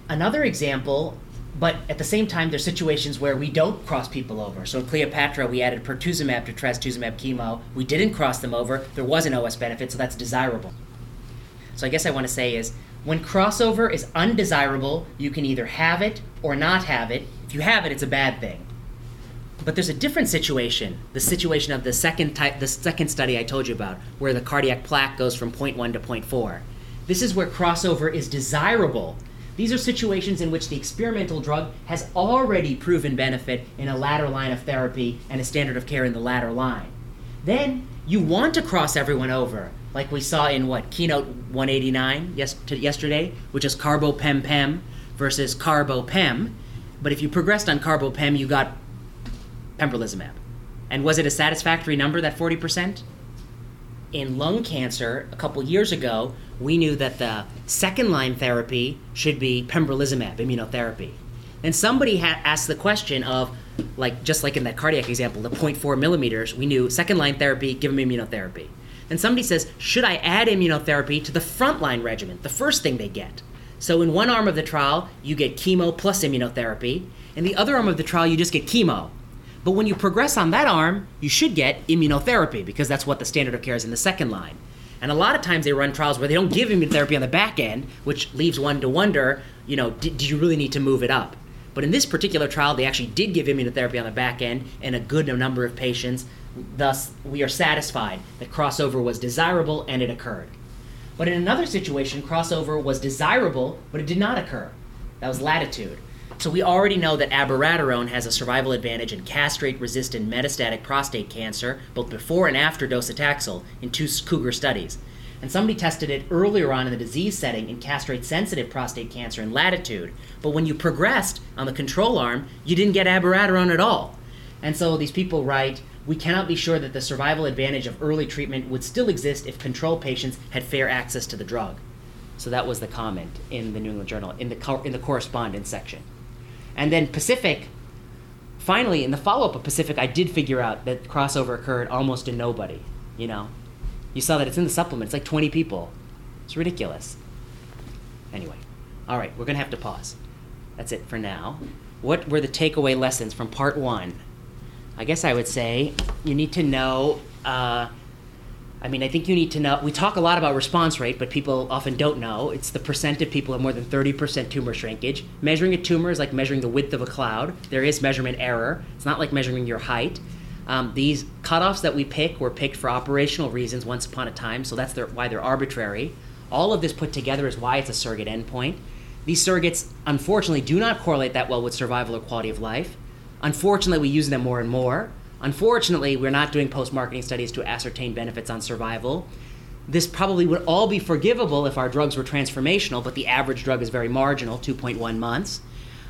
another example but at the same time, there's situations where we don't cross people over. So in Cleopatra, we added pertuzumab to trastuzumab chemo. We didn't cross them over. There was an OS benefit, so that's desirable. So I guess I want to say is when crossover is undesirable, you can either have it or not have it. If you have it, it's a bad thing. But there's a different situation, the situation of the second type, the second study I told you about, where the cardiac plaque goes from 0.1 to 0.4. This is where crossover is desirable. These are situations in which the experimental drug has already proven benefit in a latter line of therapy and a standard of care in the latter line. Then you want to cross everyone over, like we saw in what keynote 189 yes, yesterday, which is carbo-pem-pem versus carbo-pem. But if you progressed on carbo-pem, you got pembrolizumab. And was it a satisfactory number, that 40%? In lung cancer, a couple years ago, we knew that the second line therapy should be pembrolizumab, immunotherapy. And somebody ha- asked the question of, like, just like in that cardiac example, the 0.4 millimeters, we knew second line therapy, give them immunotherapy. And somebody says, should I add immunotherapy to the frontline regimen, the first thing they get? So in one arm of the trial, you get chemo plus immunotherapy. In the other arm of the trial, you just get chemo. But when you progress on that arm, you should get immunotherapy because that's what the standard of care is in the second line. And a lot of times they run trials where they don't give immunotherapy on the back end, which leaves one to wonder, you know, do you really need to move it up? But in this particular trial, they actually did give immunotherapy on the back end in a good number of patients. Thus, we are satisfied that crossover was desirable and it occurred. But in another situation, crossover was desirable, but it did not occur. That was latitude. So we already know that abiraterone has a survival advantage in castrate-resistant metastatic prostate cancer, both before and after docetaxel, in two Cougar studies. And somebody tested it earlier on in the disease setting in castrate-sensitive prostate cancer in latitude. But when you progressed on the control arm, you didn't get abiraterone at all. And so these people write, we cannot be sure that the survival advantage of early treatment would still exist if control patients had fair access to the drug. So that was the comment in the New England Journal in the co- in the correspondence section. And then Pacific, finally, in the follow up of Pacific, I did figure out that crossover occurred almost in nobody. You know, you saw that it's in the supplement. It's like 20 people. It's ridiculous. Anyway, all right, we're gonna have to pause. That's it for now. What were the takeaway lessons from part one? I guess I would say you need to know uh, I mean, I think you need to know. We talk a lot about response rate, but people often don't know. It's the percent of people who have more than 30% tumor shrinkage. Measuring a tumor is like measuring the width of a cloud. There is measurement error. It's not like measuring your height. Um, these cutoffs that we pick were picked for operational reasons once upon a time, so that's their, why they're arbitrary. All of this put together is why it's a surrogate endpoint. These surrogates, unfortunately, do not correlate that well with survival or quality of life. Unfortunately, we use them more and more. Unfortunately, we're not doing post marketing studies to ascertain benefits on survival. This probably would all be forgivable if our drugs were transformational, but the average drug is very marginal 2.1 months.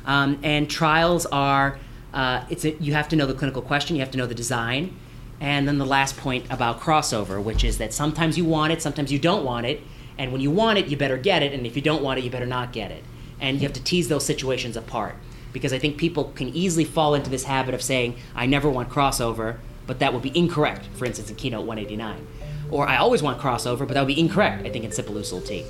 Um, and trials are, uh, it's a, you have to know the clinical question, you have to know the design. And then the last point about crossover, which is that sometimes you want it, sometimes you don't want it. And when you want it, you better get it. And if you don't want it, you better not get it. And you have to tease those situations apart because I think people can easily fall into this habit of saying, I never want crossover, but that would be incorrect, for instance, in Keynote 189. Or I always want crossover, but that would be incorrect, I think, in Sipuleucel T.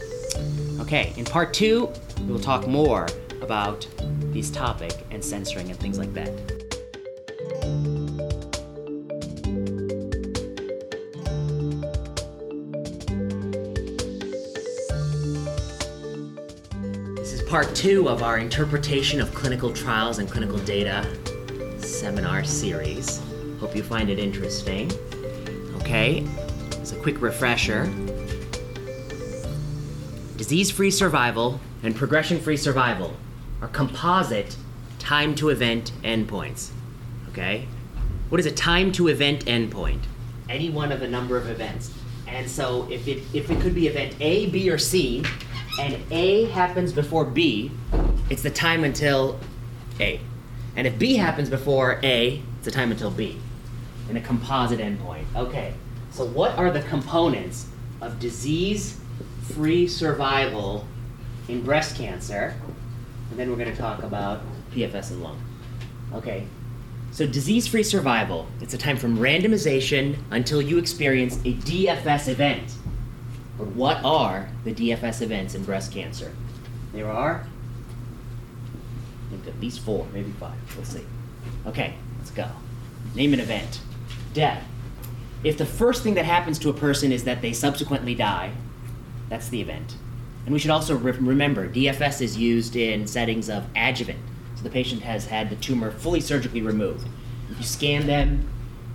Okay, in part two, we will talk more about these topic and censoring and things like that. Part two of our Interpretation of Clinical Trials and Clinical Data seminar series. Hope you find it interesting. Okay, as a quick refresher disease free survival and progression free survival are composite time to event endpoints. Okay? What is a time to event endpoint? Any one of a number of events. And so if it, if it could be event A, B, or C, and A happens before B, it's the time until A. And if B happens before A, it's the time until B in a composite endpoint. Okay, so what are the components of disease free survival in breast cancer? And then we're going to talk about PFS and lung. Okay, so disease free survival, it's a time from randomization until you experience a DFS event. But what are the DFS events in breast cancer? There are at least four, maybe five. We'll see. Okay, let's go. Name an event. Death. If the first thing that happens to a person is that they subsequently die, that's the event. And we should also re- remember DFS is used in settings of adjuvant. So the patient has had the tumor fully surgically removed. If you scan them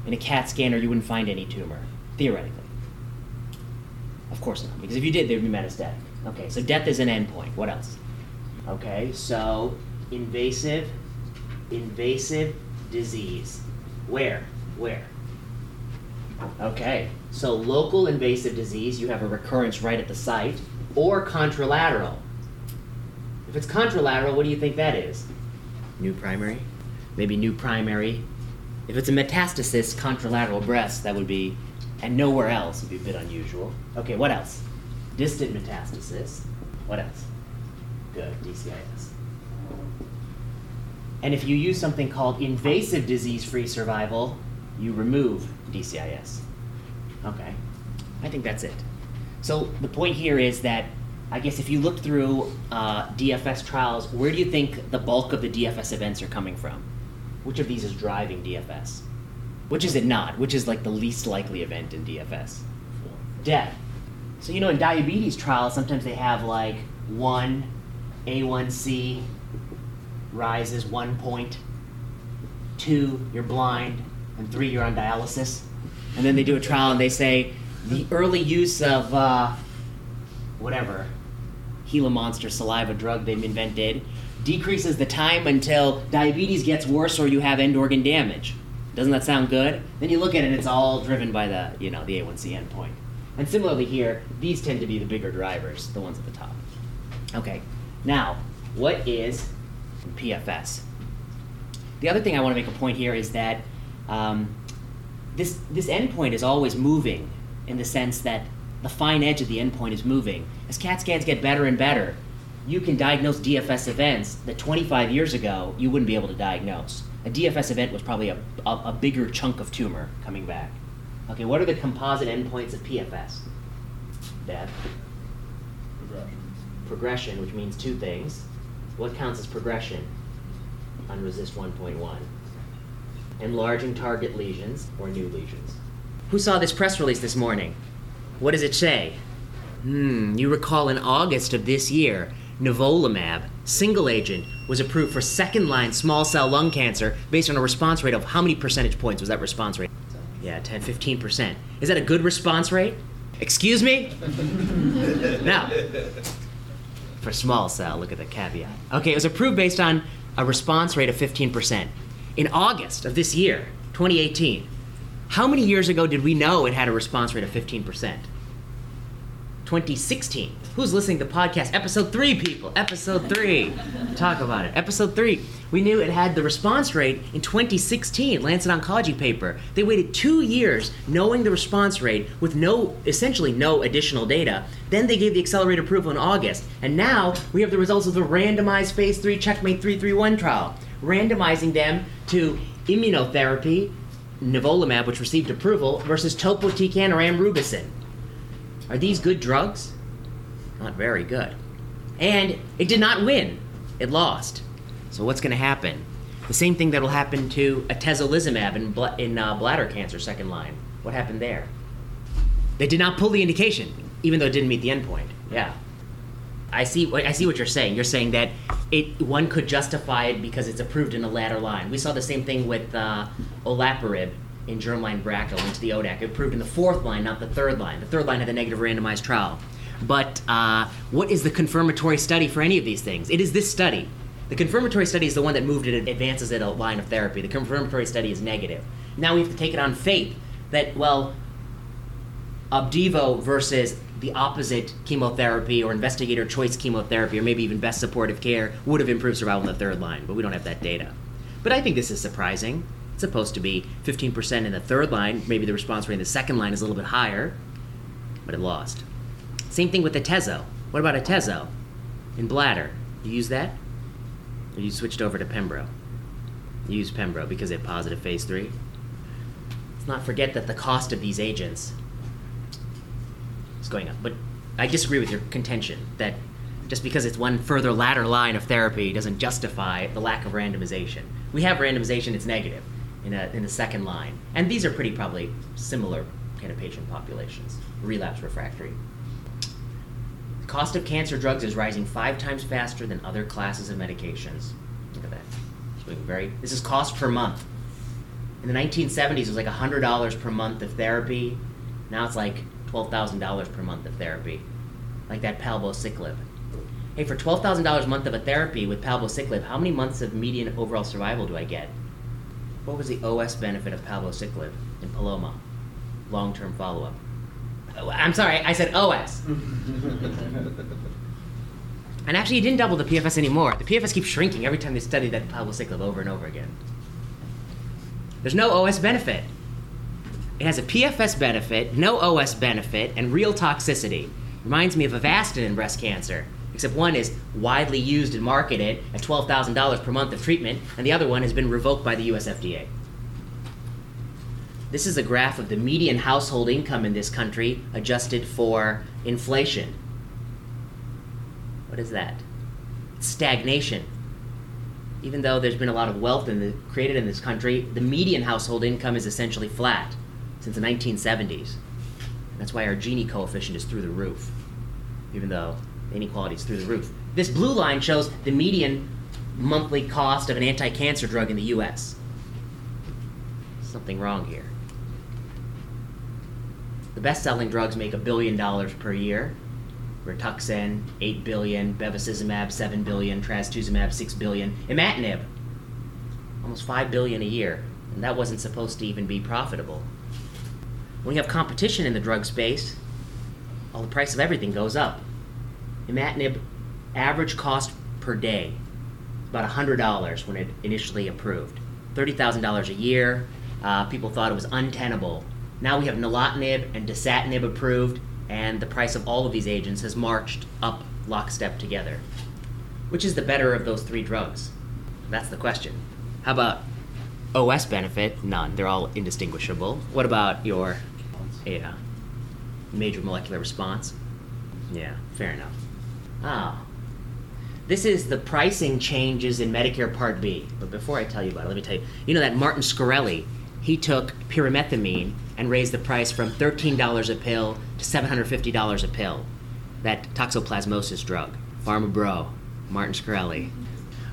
in a CAT scanner, you wouldn't find any tumor, theoretically. Of course not, because if you did, they would be metastatic. Okay, so death is an endpoint. What else? Okay, so invasive, invasive disease. Where? Where? Okay, so local invasive disease, you have a recurrence right at the site, or contralateral. If it's contralateral, what do you think that is? New primary? Maybe new primary. If it's a metastasis, contralateral breast, that would be, and nowhere else would be a bit unusual. Okay, what else? Distant metastasis. What else? Good, DCIS. And if you use something called invasive disease free survival, you remove DCIS. Okay, I think that's it. So the point here is that I guess if you look through uh, DFS trials, where do you think the bulk of the DFS events are coming from? Which of these is driving DFS? Which is it not? Which is like the least likely event in DFS? Death. So you know in diabetes trials, sometimes they have like one A1C rises one point, two you're blind, and three you're on dialysis. And then they do a trial and they say the early use of uh, whatever Gila Monster saliva drug they've invented decreases the time until diabetes gets worse or you have end organ damage. Doesn't that sound good? Then you look at it, and it's all driven by the you know the A1C endpoint. And similarly here, these tend to be the bigger drivers, the ones at the top. Okay, now what is PFS? The other thing I want to make a point here is that um, this this endpoint is always moving in the sense that the fine edge of the endpoint is moving. As CAT scans get better and better, you can diagnose DFS events that 25 years ago you wouldn't be able to diagnose. A DFS event was probably a, a, a bigger chunk of tumor coming back. Okay, what are the composite endpoints of PFS? Death. Progression. Progression, which means two things. What counts as progression on RECIST 1.1? Enlarging target lesions or new lesions. Who saw this press release this morning? What does it say? Hmm, you recall in August of this year, nivolumab, single agent, was approved for second line small cell lung cancer based on a response rate of how many percentage points was that response rate? Yeah, 10, 15%. Is that a good response rate? Excuse me? now, for small cell, look at the caveat. Okay, it was approved based on a response rate of 15%. In August of this year, 2018, how many years ago did we know it had a response rate of 15%? 2016. Who's listening to podcast? Episode 3, people. Episode 3. Talk about it. Episode 3. We knew it had the response rate in 2016, Lancet Oncology paper. They waited two years knowing the response rate with no, essentially no additional data. Then they gave the accelerated approval in August. And now we have the results of the randomized phase 3 Checkmate 331 trial, randomizing them to immunotherapy, nivolumab, which received approval, versus topotecan or amrubicin. Are these good drugs? Not very good. And it did not win. It lost. So what's going to happen? The same thing that will happen to atezolizumab in, bl- in uh, bladder cancer, second line. What happened there? They did not pull the indication, even though it didn't meet the endpoint. Yeah. I see. I see what you're saying. You're saying that it one could justify it because it's approved in the latter line. We saw the same thing with uh, olaparib in germline BRCA into the ODAC. It approved in the fourth line, not the third line. The third line had a negative randomized trial. But uh, what is the confirmatory study for any of these things? It is this study. The confirmatory study is the one that moved it, advances it a line of therapy. The confirmatory study is negative. Now we have to take it on faith that, well, Opdivo versus the opposite chemotherapy or investigator choice chemotherapy or maybe even best supportive care would have improved survival in the third line, but we don't have that data. But I think this is surprising. It's supposed to be 15% in the third line. Maybe the response rate in the second line is a little bit higher, but it lost. Same thing with Atezo. What about Atezo in bladder? You use that? Or you switched over to Pembro? You use Pembro because it positive phase three. Let's not forget that the cost of these agents is going up. But I disagree with your contention that Just because it's one further latter line of therapy doesn't justify the lack of randomization. We have randomization, it's negative in, a, in the second line. And these are pretty probably similar kind of patient populations, relapse refractory. Cost of cancer drugs is rising five times faster than other classes of medications. Look at that. Very. This is cost per month. In the 1970s, it was like $100 per month of therapy. Now it's like $12,000 per month of therapy. Like that palbociclib. Hey, for $12,000 a month of a therapy with palbociclib, how many months of median overall survival do I get? What was the OS benefit of palbociclib in Paloma? Long-term follow-up. I'm sorry, I said OS. and actually, it didn't double the PFS anymore. The PFS keeps shrinking every time they study that palbociclib over and over again. There's no OS benefit. It has a PFS benefit, no OS benefit, and real toxicity. Reminds me of Avastin in breast cancer, except one is widely used and marketed at $12,000 per month of treatment, and the other one has been revoked by the US FDA. This is a graph of the median household income in this country adjusted for inflation. What is that? Stagnation. Even though there's been a lot of wealth in the, created in this country, the median household income is essentially flat since the 1970s. That's why our Gini coefficient is through the roof, even though inequality is through the roof. This blue line shows the median monthly cost of an anti cancer drug in the US. Something wrong here. The best selling drugs make a billion dollars per year. Rituxan, 8 billion, bevacizumab, 7 billion, trastuzumab, 6 billion, imatinib, almost 5 billion a year. And that wasn't supposed to even be profitable. When you have competition in the drug space, all the price of everything goes up. Imatinib average cost per day about $100 when it initially approved. $30,000 a year. Uh, people thought it was untenable. Now we have nilotinib and dasatinib approved, and the price of all of these agents has marched up lockstep together. Which is the better of those three drugs? That's the question. How about OS benefit? None. They're all indistinguishable. What about your yeah, major molecular response? Yeah, fair enough. Ah. This is the pricing changes in Medicare Part B. But before I tell you about it, let me tell you. You know that Martin Shkreli, he took pyrimethamine and raised the price from $13 a pill to $750 a pill. That toxoplasmosis drug. Pharma bro, Martin Shkreli.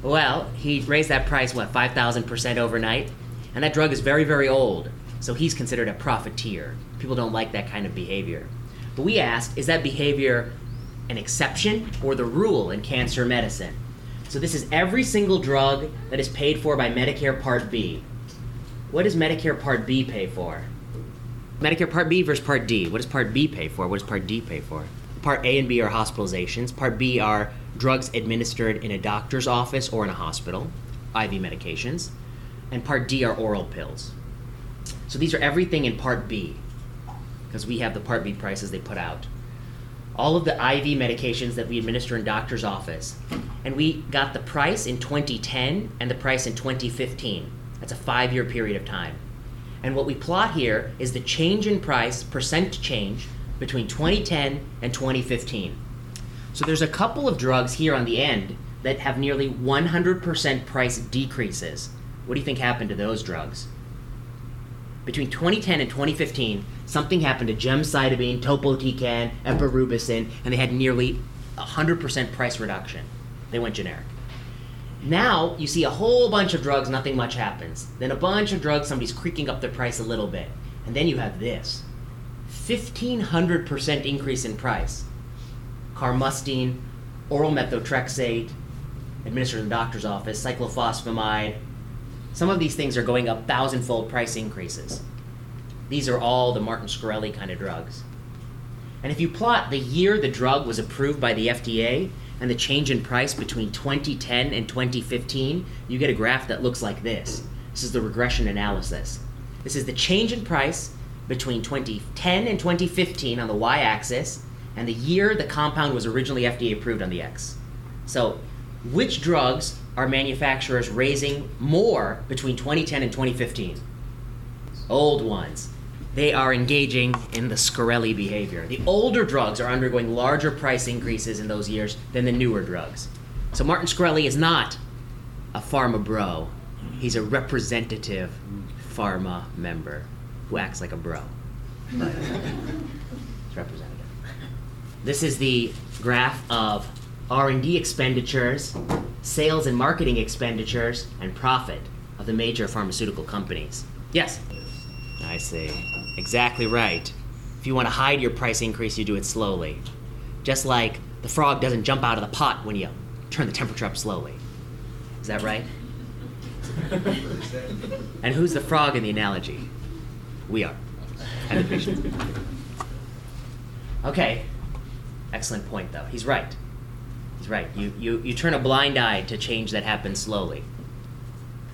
Well, he raised that price, what, 5,000% overnight? And that drug is very, very old, so he's considered a profiteer. People don't like that kind of behavior. But we asked, is that behavior an exception or the rule in cancer medicine? So this is every single drug that is paid for by Medicare Part B. What does Medicare Part B pay for? Medicare Part B versus Part D. What does Part B pay for? What does Part D pay for? Part A and B are hospitalizations. Part B are drugs administered in a doctor's office or in a hospital, IV medications. And Part D are oral pills. So these are everything in Part B, because we have the Part B prices they put out. All of the IV medications that we administer in doctor's office. And we got the price in 2010 and the price in 2015. That's a five year period of time. And what we plot here is the change in price, percent change, between 2010 and 2015. So there's a couple of drugs here on the end that have nearly 100% price decreases. What do you think happened to those drugs? Between 2010 and 2015, something happened to gemcitabine, topotecan, epirubicin, and they had nearly 100% price reduction. They went generic. Now you see a whole bunch of drugs, nothing much happens. Then a bunch of drugs, somebody's creaking up their price a little bit. And then you have this 1500% increase in price. Carmustine, oral methotrexate, administered in the doctor's office, cyclophosphamide. Some of these things are going up thousandfold price increases. These are all the Martin Shkreli kind of drugs. And if you plot the year the drug was approved by the FDA and the change in price between 2010 and 2015, you get a graph that looks like this. This is the regression analysis. This is the change in price between 2010 and 2015 on the y axis and the year the compound was originally FDA approved on the x. So, which drugs are manufacturers raising more between 2010 and 2015? Old ones. They are engaging in the Shkreli behavior. The older drugs are undergoing larger price increases in those years than the newer drugs. So Martin Shkreli is not a pharma bro. He's a representative pharma member who acts like a bro. But it's representative. This is the graph of R&D expenditures, sales and marketing expenditures, and profit of the major pharmaceutical companies. Yes. I see. Exactly right. If you want to hide your price increase, you do it slowly. Just like the frog doesn't jump out of the pot when you turn the temperature up slowly. Is that right? and who's the frog in the analogy? We are. And the patients. Okay. Excellent point, though. He's right. He's right. You, you, you turn a blind eye to change that happens slowly.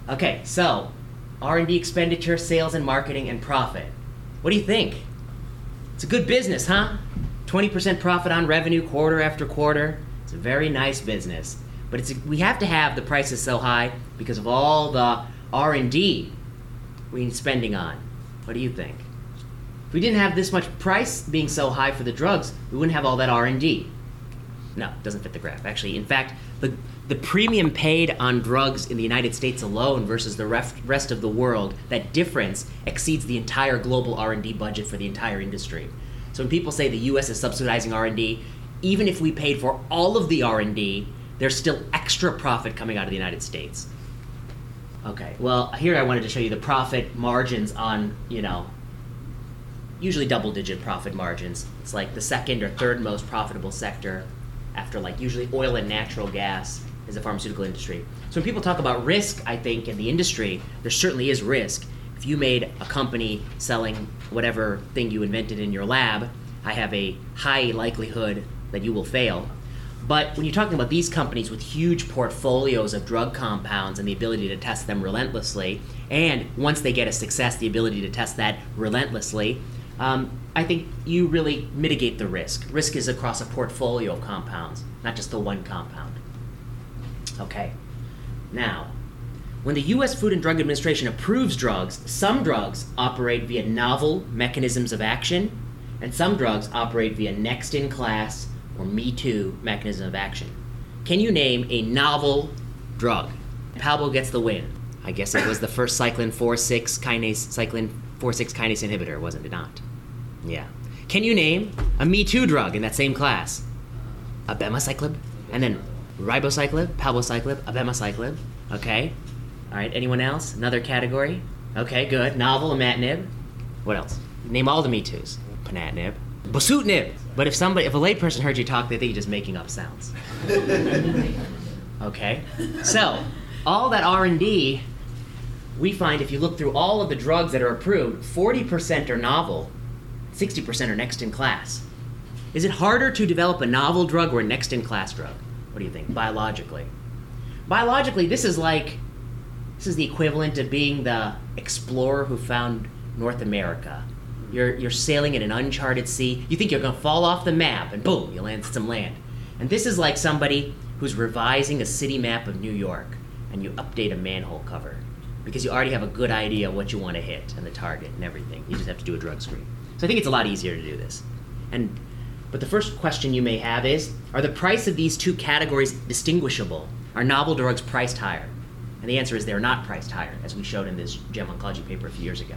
Okay, so R&D expenditure, sales and marketing, and profit. What do you think? It's a good business, huh? 20% profit on revenue quarter after quarter. It's a very nice business. But it's we have to have the prices so high because of all the R&D we're spending on. What do you think? If we didn't have this much price being so high for the drugs, we wouldn't have all that R&D. No, it doesn't fit the graph. Actually, in fact, the the premium paid on drugs in the United States alone versus the ref, rest of the world, that difference exceeds the entire global R&D budget for the entire industry. So when people say the US is subsidizing R&D, even if we paid for all of the R&D, there's still extra profit coming out of the United States. Okay. Well, here I wanted to show you the profit margins on, you know, usually double digit profit margins. It's like the second or third most profitable sector after like usually oil and natural gas is the pharmaceutical industry. So when people talk about risk, I think in the industry, there certainly is risk. If you made a company selling whatever thing you invented in your lab, I have a high likelihood that you will fail. But when you're talking about these companies with huge portfolios of drug compounds and the ability to test them relentlessly, and once they get a success, the ability to test that relentlessly, um, I think you really mitigate the risk. Risk is across a portfolio of compounds, not just the one compound. Okay. Now, when the US Food and Drug Administration approves drugs, some drugs operate via novel mechanisms of action, and some drugs operate via next in class or Me Too mechanism of action. Can you name a novel drug? Palbo gets the win. I guess it was the first cyclin 4-6 kinase cyclin 4-6 kinase inhibitor, wasn't it not? Yeah. Can you name a Me Too drug in that same class? Abemaciclib, and then ribociclib, palbociclib, abemaciclib. Okay. All right. Anyone else? Another category? Okay. Good. Novel, imatinib. What else? Name all the Me Too's. Ponatinib, bosutinib. But if somebody, if a layperson heard you talk, they think you're just making up sounds. okay. So all that R and D, we find if you look through all of the drugs that are approved, 40% are novel, 60% are next in class. Is it harder to develop a novel drug or a next in class drug? What do you think, biologically? Biologically, this is like this is the equivalent of being the explorer who found North America. You're, you're sailing in an uncharted sea. You think you're going to fall off the map, and boom, you land some land. And this is like somebody who's revising a city map of New York, and you update a manhole cover because you already have a good idea what you want to hit and the target and everything. You just have to do a drug screen. So I think it's a lot easier to do this. And but the first question you may have is Are the price of these two categories distinguishable? Are novel drugs priced higher? And the answer is they're not priced higher, as we showed in this JAMA Oncology paper a few years ago.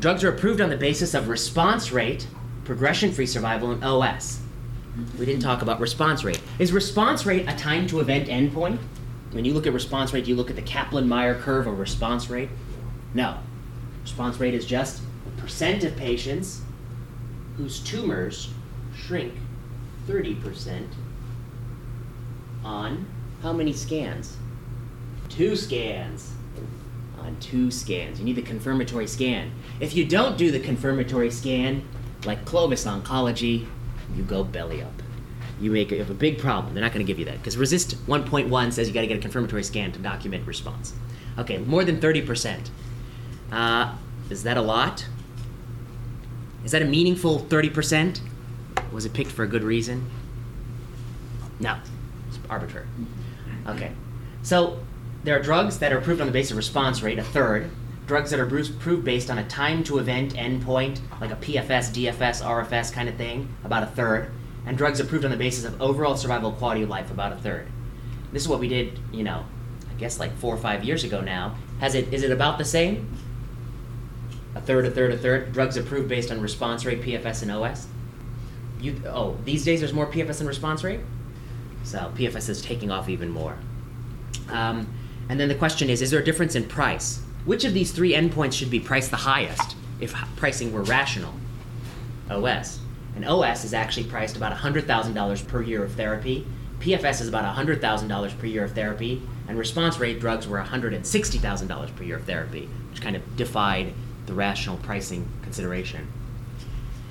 Drugs are approved on the basis of response rate, progression free survival, and OS. We didn't talk about response rate. Is response rate a time to event endpoint? When you look at response rate, do you look at the Kaplan Meier curve or response rate? No. Response rate is just percent of patients whose tumors shrink 30% on how many scans? Two scans. On two scans. You need the confirmatory scan. If you don't do the confirmatory scan, like Clovis Oncology, you go belly up. You make you have a big problem. They're not going to give you that because RECIST 1.1 says you got to get a confirmatory scan to document response. Okay, more than 30%. Uh, is that a lot? Is that a meaningful 30%? Was it picked for a good reason? No, it's arbitrary. Okay, so there are drugs that are approved on the basis of response rate, a third, drugs that are approved based on a time to event endpoint, like a PFS, DFS, RFS kind of thing, about a third, and drugs approved on the basis of overall survival quality of life, about a third. This is what we did, you know, I guess like four or five years ago now. Has it is it about the same? A third, a third, a third. Drugs approved based on response rate, PFS, and OS. You oh, these days there's more PFS and response rate, so PFS is taking off even more. Um, and then the question is: Is there a difference in price? Which of these three endpoints should be priced the highest if pricing were rational? OS. And OS is actually priced about $100,000 per year of therapy. PFS is about $100,000 per year of therapy. And response rate drugs were $160,000 per year of therapy, which kind of defied the rational pricing consideration.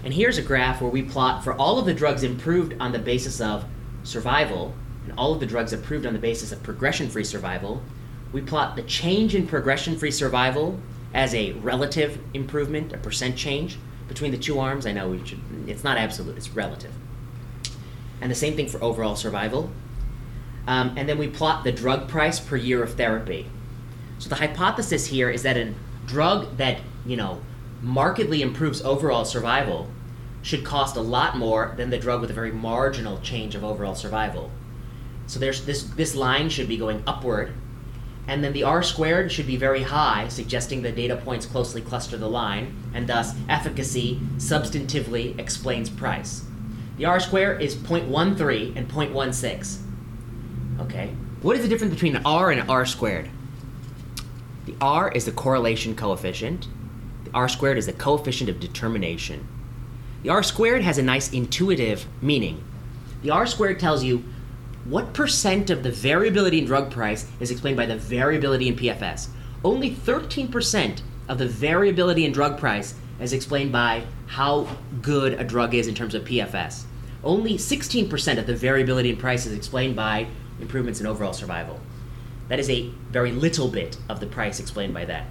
And here's a graph where we plot for all of the drugs improved on the basis of survival and all of the drugs approved on the basis of progression free survival. We plot the change in progression free survival as a relative improvement, a percent change between the two arms. I know should, it's not absolute, it's relative. And the same thing for overall survival. Um, and then we plot the drug price per year of therapy. So the hypothesis here is that a drug that, you know, markedly improves overall survival should cost a lot more than the drug with a very marginal change of overall survival. So there's this this line should be going upward, and then the r squared should be very high, suggesting the data points closely cluster the line, and thus efficacy substantively explains price. The r squared is 0.13 and 0.16. Okay. What is the difference between r and an r squared? The r is the correlation coefficient. The r squared is the coefficient of determination. The r squared has a nice intuitive meaning. The r squared tells you what percent of the variability in drug price is explained by the variability in PFS. Only 13% of the variability in drug price is explained by how good a drug is in terms of PFS. Only 16% of the variability in price is explained by improvements in overall survival. That is a very little bit of the price explained by that.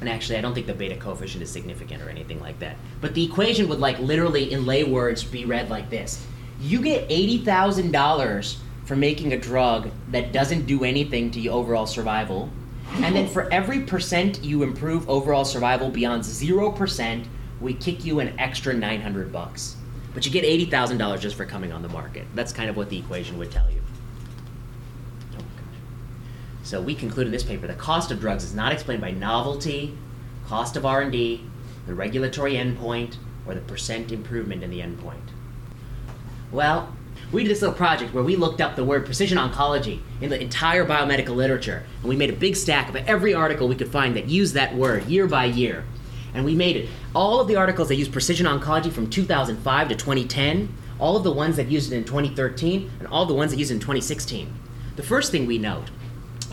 And actually, I don't think the beta coefficient is significant or anything like that. But the equation would, like, literally in lay words be read like this You get $80,000 for making a drug that doesn't do anything to your overall survival. And then for every percent you improve overall survival beyond 0%, we kick you an extra 900 bucks. But you get $80,000 just for coming on the market. That's kind of what the equation would tell you. So we conclude in this paper the cost of drugs is not explained by novelty, cost of R&D, the regulatory endpoint, or the percent improvement in the endpoint. Well, we did this little project where we looked up the word precision oncology in the entire biomedical literature, and we made a big stack of every article we could find that used that word year by year. And we made it all of the articles that used precision oncology from 2005 to 2010, all of the ones that used it in 2013, and all the ones that used it in 2016. The first thing we note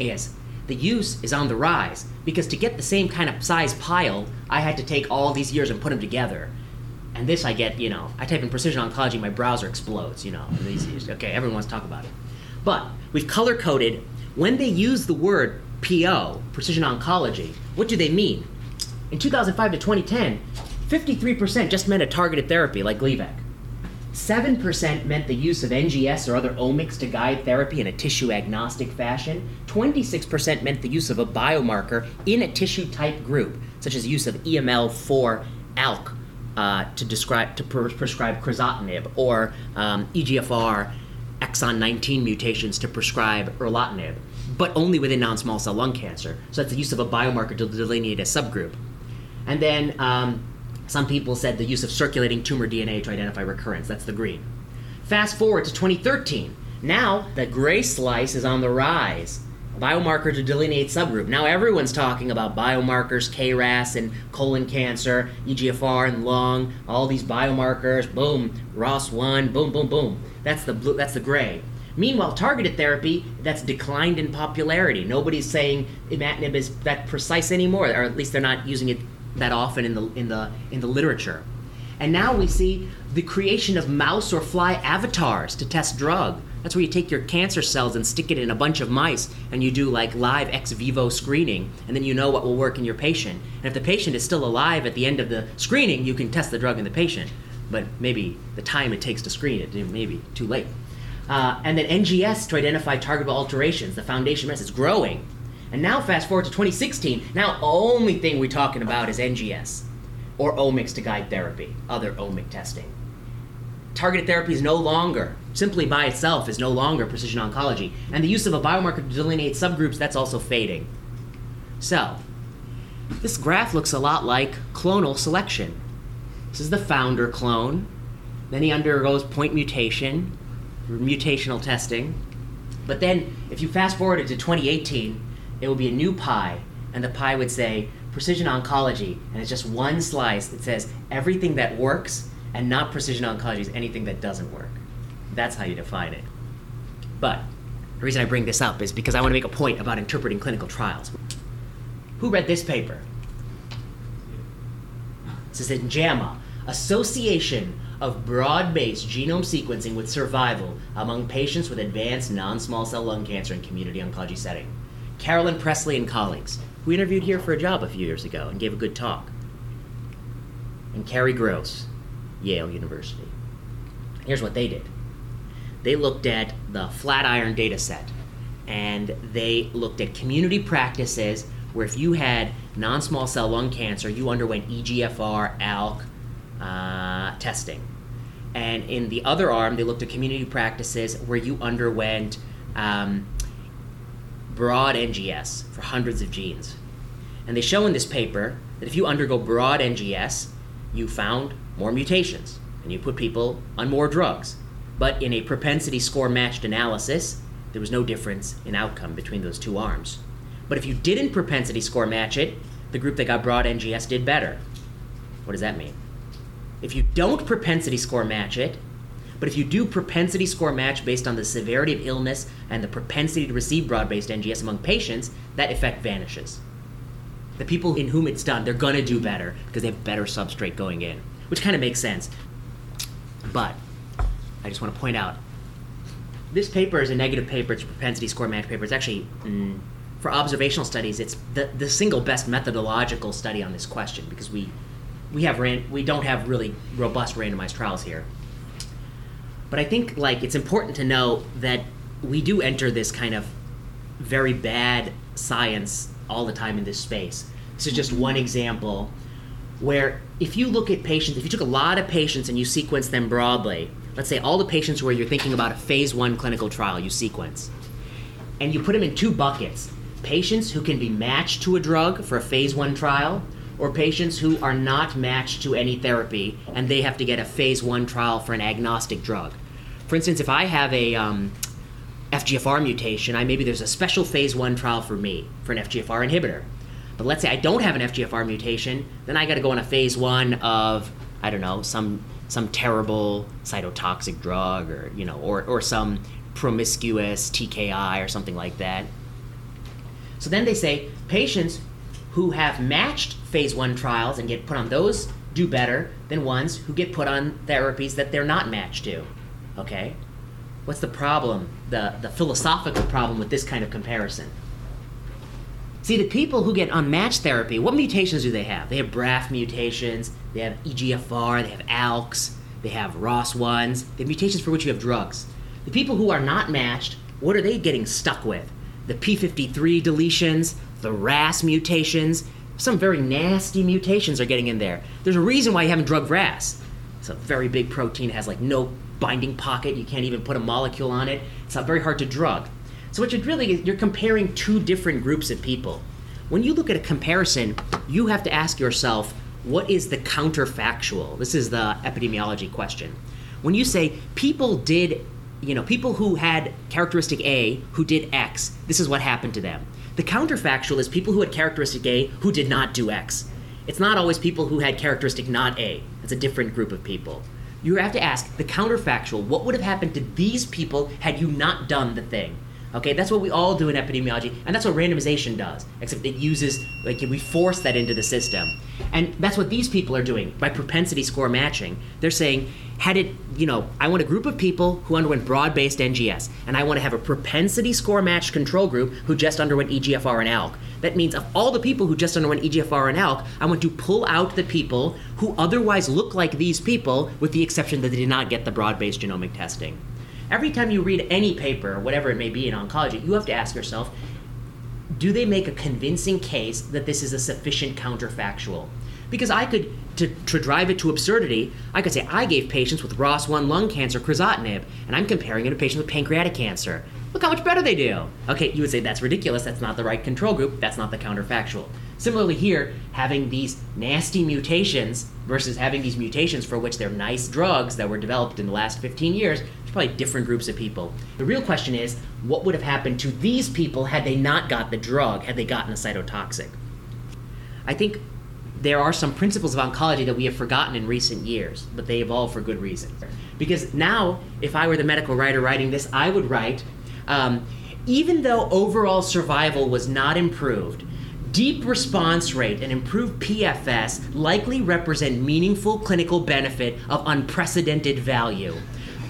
is the use is on the rise because to get the same kind of size pile, I had to take all these years and put them together. And this I get, you know, I type in precision oncology, my browser explodes, you know. these- Okay, everyone wants to talk about it. But we've color coded when they use the word PO, precision oncology, what do they mean? In 2005 to 2010, 53% just meant a targeted therapy like Gleevec. 7% meant the use of NGS or other omics to guide therapy in a tissue agnostic fashion. 26% meant the use of a biomarker in a tissue type group, such as use of E EML4 ALK uh, to describe to pres- prescribe crizotinib or um, EGFR exon 19 mutations to prescribe erlotinib, but only within non-small cell lung cancer. So that's the use of a biomarker to delineate a subgroup. And then um, some people said the use of circulating tumor DNA to identify recurrence. That's the green. Fast forward to 2013. Now the gray slice is on the rise. Biomarker to delineate subgroup. Now everyone's talking about biomarkers, KRAS and colon cancer, EGFR and lung, all these biomarkers. Boom, ROS1. Boom, boom, boom. That's the blue. That's the gray. Meanwhile, targeted therapy that's declined in popularity. Nobody's saying imatinib is that precise anymore, or at least they're not using it that often in the in the in the literature. And now we see the creation of mouse or fly avatars to test drug. That's where you take your cancer cells and stick it in a bunch of mice and you do like live ex vivo screening and then you know what will work in your patient. And if the patient is still alive at the end of the screening, you can test the drug in the patient. But maybe the time it takes to screen it, may be too late. Uh, and then NGS to identify targetable alterations. The foundation mess is growing. And now fast forward to 2016. Now only thing we're talking about is NGS or omics to guide therapy, other omic testing. Targeted therapy is no longer, simply by itself, is no longer precision oncology. And the use of a biomarker to delineate subgroups, that's also fading. So, this graph looks a lot like clonal selection. This is the founder clone. Then he undergoes point mutation, mutational testing. But then, if you fast forward to 2018, it will be a new pie, and the pie would say precision oncology, and it's just one slice that says everything that works, and not precision oncology is anything that doesn't work. That's how you define it. But the reason I bring this up is because I want to make a point about interpreting clinical trials. Who read this paper? This is in JAMA, Association of Broad-Based Genome Sequencing with Survival Among Patients with Advanced Non-Small Cell Lung Cancer in Community Oncology Setting. Carolyn Presley and colleagues, who interviewed here for a job a few years ago and gave a good talk. And Cary Gross, Yale University. Here's what they did. They looked at the Flatiron data set and they looked at community practices where if you had non-small cell lung cancer, you underwent EGFR, ALK uh, testing. And in the other arm, they looked at community practices where you underwent um, broad NGS for hundreds of genes. And they show in this paper that if you undergo broad NGS, you found more mutations and you put people on more drugs. But in a propensity score matched analysis, there was no difference in outcome between those two arms. But if you didn't propensity score match it, the group that got broad NGS did better. What does that mean? If you don't propensity score match it, but if you do propensity score match based on the severity of illness and the propensity to receive broad based NGS among patients, that effect vanishes. The people in whom it's done, they're gonna do better because they have better substrate going in, which kind of makes sense. But I just want to point out this paper is a negative paper, it's a propensity score match paper. It's actually, mm, for observational studies, it's the, the single best methodological study on this question because we, we, have ran, we don't have really robust randomized trials here. But I think like it's important to know that we do enter this kind of very bad science all the time in this space. This is just one example where if you look at patients, if you took a lot of patients and you sequence them broadly, let's say all the patients where you're thinking about a phase one clinical trial, you sequence, and you put them in two buckets patients who can be matched to a drug for a phase one trial, or patients who are not matched to any therapy and they have to get a phase one trial for an agnostic drug. For instance, if I have a um, FGFR mutation, I maybe there's a special phase one trial for me for an FGFR inhibitor. But let's say I don't have an FGFR mutation, then I got to go on a phase one of I don't know some some terrible cytotoxic drug or you know or or some promiscuous TKI or something like that. So then they say patients who have matched phase one trials and get put on those do better than ones who get put on therapies that they're not matched to. Okay? What's the problem, the, the philosophical problem with this kind of comparison? See, the people who get unmatched therapy, what mutations do they have? They have BRAF mutations, they have EGFR, they have ALKs, they have ROS1s, they have mutations for which you have drugs. The people who are not matched, what are they getting stuck with? The P53 deletions, the RAS mutations, some very nasty mutations are getting in there. There's a reason why you haven't drugged RAS. It's a very big protein, it has like no binding pocket, you can't even put a molecule on it. It's not very hard to drug. So what you're really you're comparing two different groups of people. When you look at a comparison, you have to ask yourself, what is the counterfactual? This is the epidemiology question. When you say people did, you know, people who had characteristic A who did X, this is what happened to them. The counterfactual is people who had characteristic A who did not do X. It's not always people who had characteristic not A. It's a different group of people. You have to ask the counterfactual, what would have happened to these people had you not done the thing? Okay, that's what we all do in epidemiology, and that's what randomization does, except it uses, like, we force that into the system. And that's what these people are doing by propensity score matching. They're saying, had it, you know, I want a group of people who underwent broad based NGS, and I want to have a propensity score matched control group who just underwent EGFR and ALK. That means of all the people who just underwent EGFR and ALK, I want to pull out the people who otherwise look like these people, with the exception that they did not get the broad based genomic testing. Every time you read any paper, whatever it may be in oncology, you have to ask yourself do they make a convincing case that this is a sufficient counterfactual? Because I could, to, to drive it to absurdity, I could say I gave patients with ROS1 lung cancer crizotinib, and I'm comparing it to patients with pancreatic cancer. Look how much better they do. Okay, you would say that's ridiculous. That's not the right control group. That's not the counterfactual. Similarly, here, having these nasty mutations versus having these mutations for which they're nice drugs that were developed in the last 15 years, probably different groups of people. The real question is what would have happened to these people had they not got the drug, had they gotten a cytotoxic? I think there are some principles of oncology that we have forgotten in recent years, but they evolve for good reason. Because now, if I were the medical writer writing this, I would write um, even though overall survival was not improved, deep response rate and improved PFS likely represent meaningful clinical benefit of unprecedented value.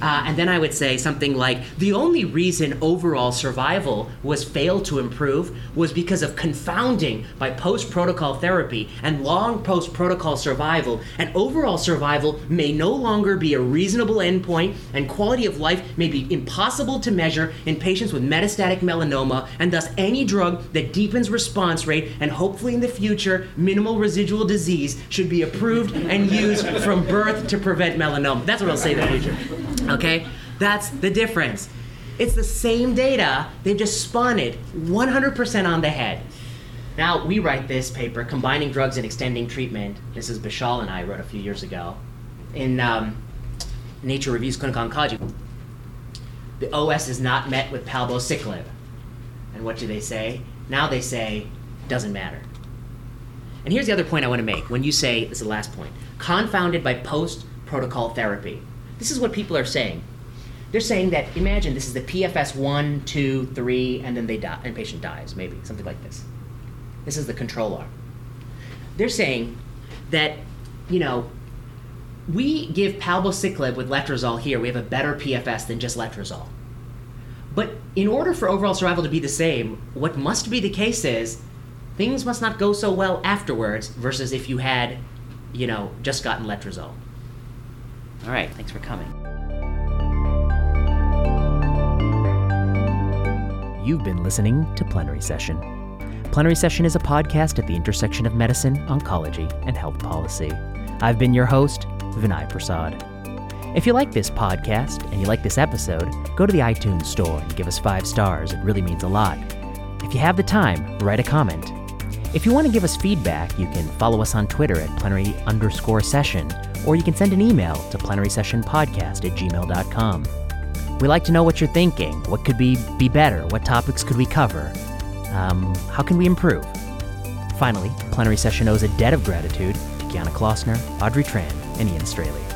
Uh, and then I would say something like the only reason overall survival was failed to improve was because of confounding by post protocol therapy and long post protocol survival. And overall survival may no longer be a reasonable endpoint, and quality of life may be impossible to measure in patients with metastatic melanoma, and thus any drug that deepens response rate and hopefully in the future minimal residual disease should be approved and used from birth to prevent melanoma. That's what I'll say in the future. Okay? That's the difference. It's the same data, they've just spun it 100% on the head. Now, we write this paper, Combining Drugs and Extending Treatment. This is Bishal and I wrote a few years ago in um, Nature Reviews Clinical Oncology. The OS is not met with palbociclib. And what do they say? Now they say, doesn't matter. And here's the other point I want to make. When you say, this is the last point, confounded by post protocol therapy. This is what people are saying. They're saying that imagine this is the PFS one, two, three, and then they die, and patient dies, maybe something like this. This is the control arm. They're saying that, you know, we give palbociclib with letrozole here. We have a better PFS than just letrozole. But in order for overall survival to be the same, what must be the case is things must not go so well afterwards versus if you had, you know, just gotten letrozole. All right, thanks for coming. You've been listening to Plenary Session. Plenary Session is a podcast at the intersection of medicine, oncology, and health policy. I've been your host, Vinay Prasad. If you like this podcast and you like this episode, go to the iTunes store and give us five stars. It really means a lot. If you have the time, write a comment. If you want to give us feedback, you can follow us on Twitter at plenary underscore session, or you can send an email to plenarysessionpodcast at gmail.com. We like to know what you're thinking. What could be, be better? What topics could we cover? Um, how can we improve? Finally, Plenary Session owes a debt of gratitude to Kiana Klossner, Audrey Tran, and Ian Straley.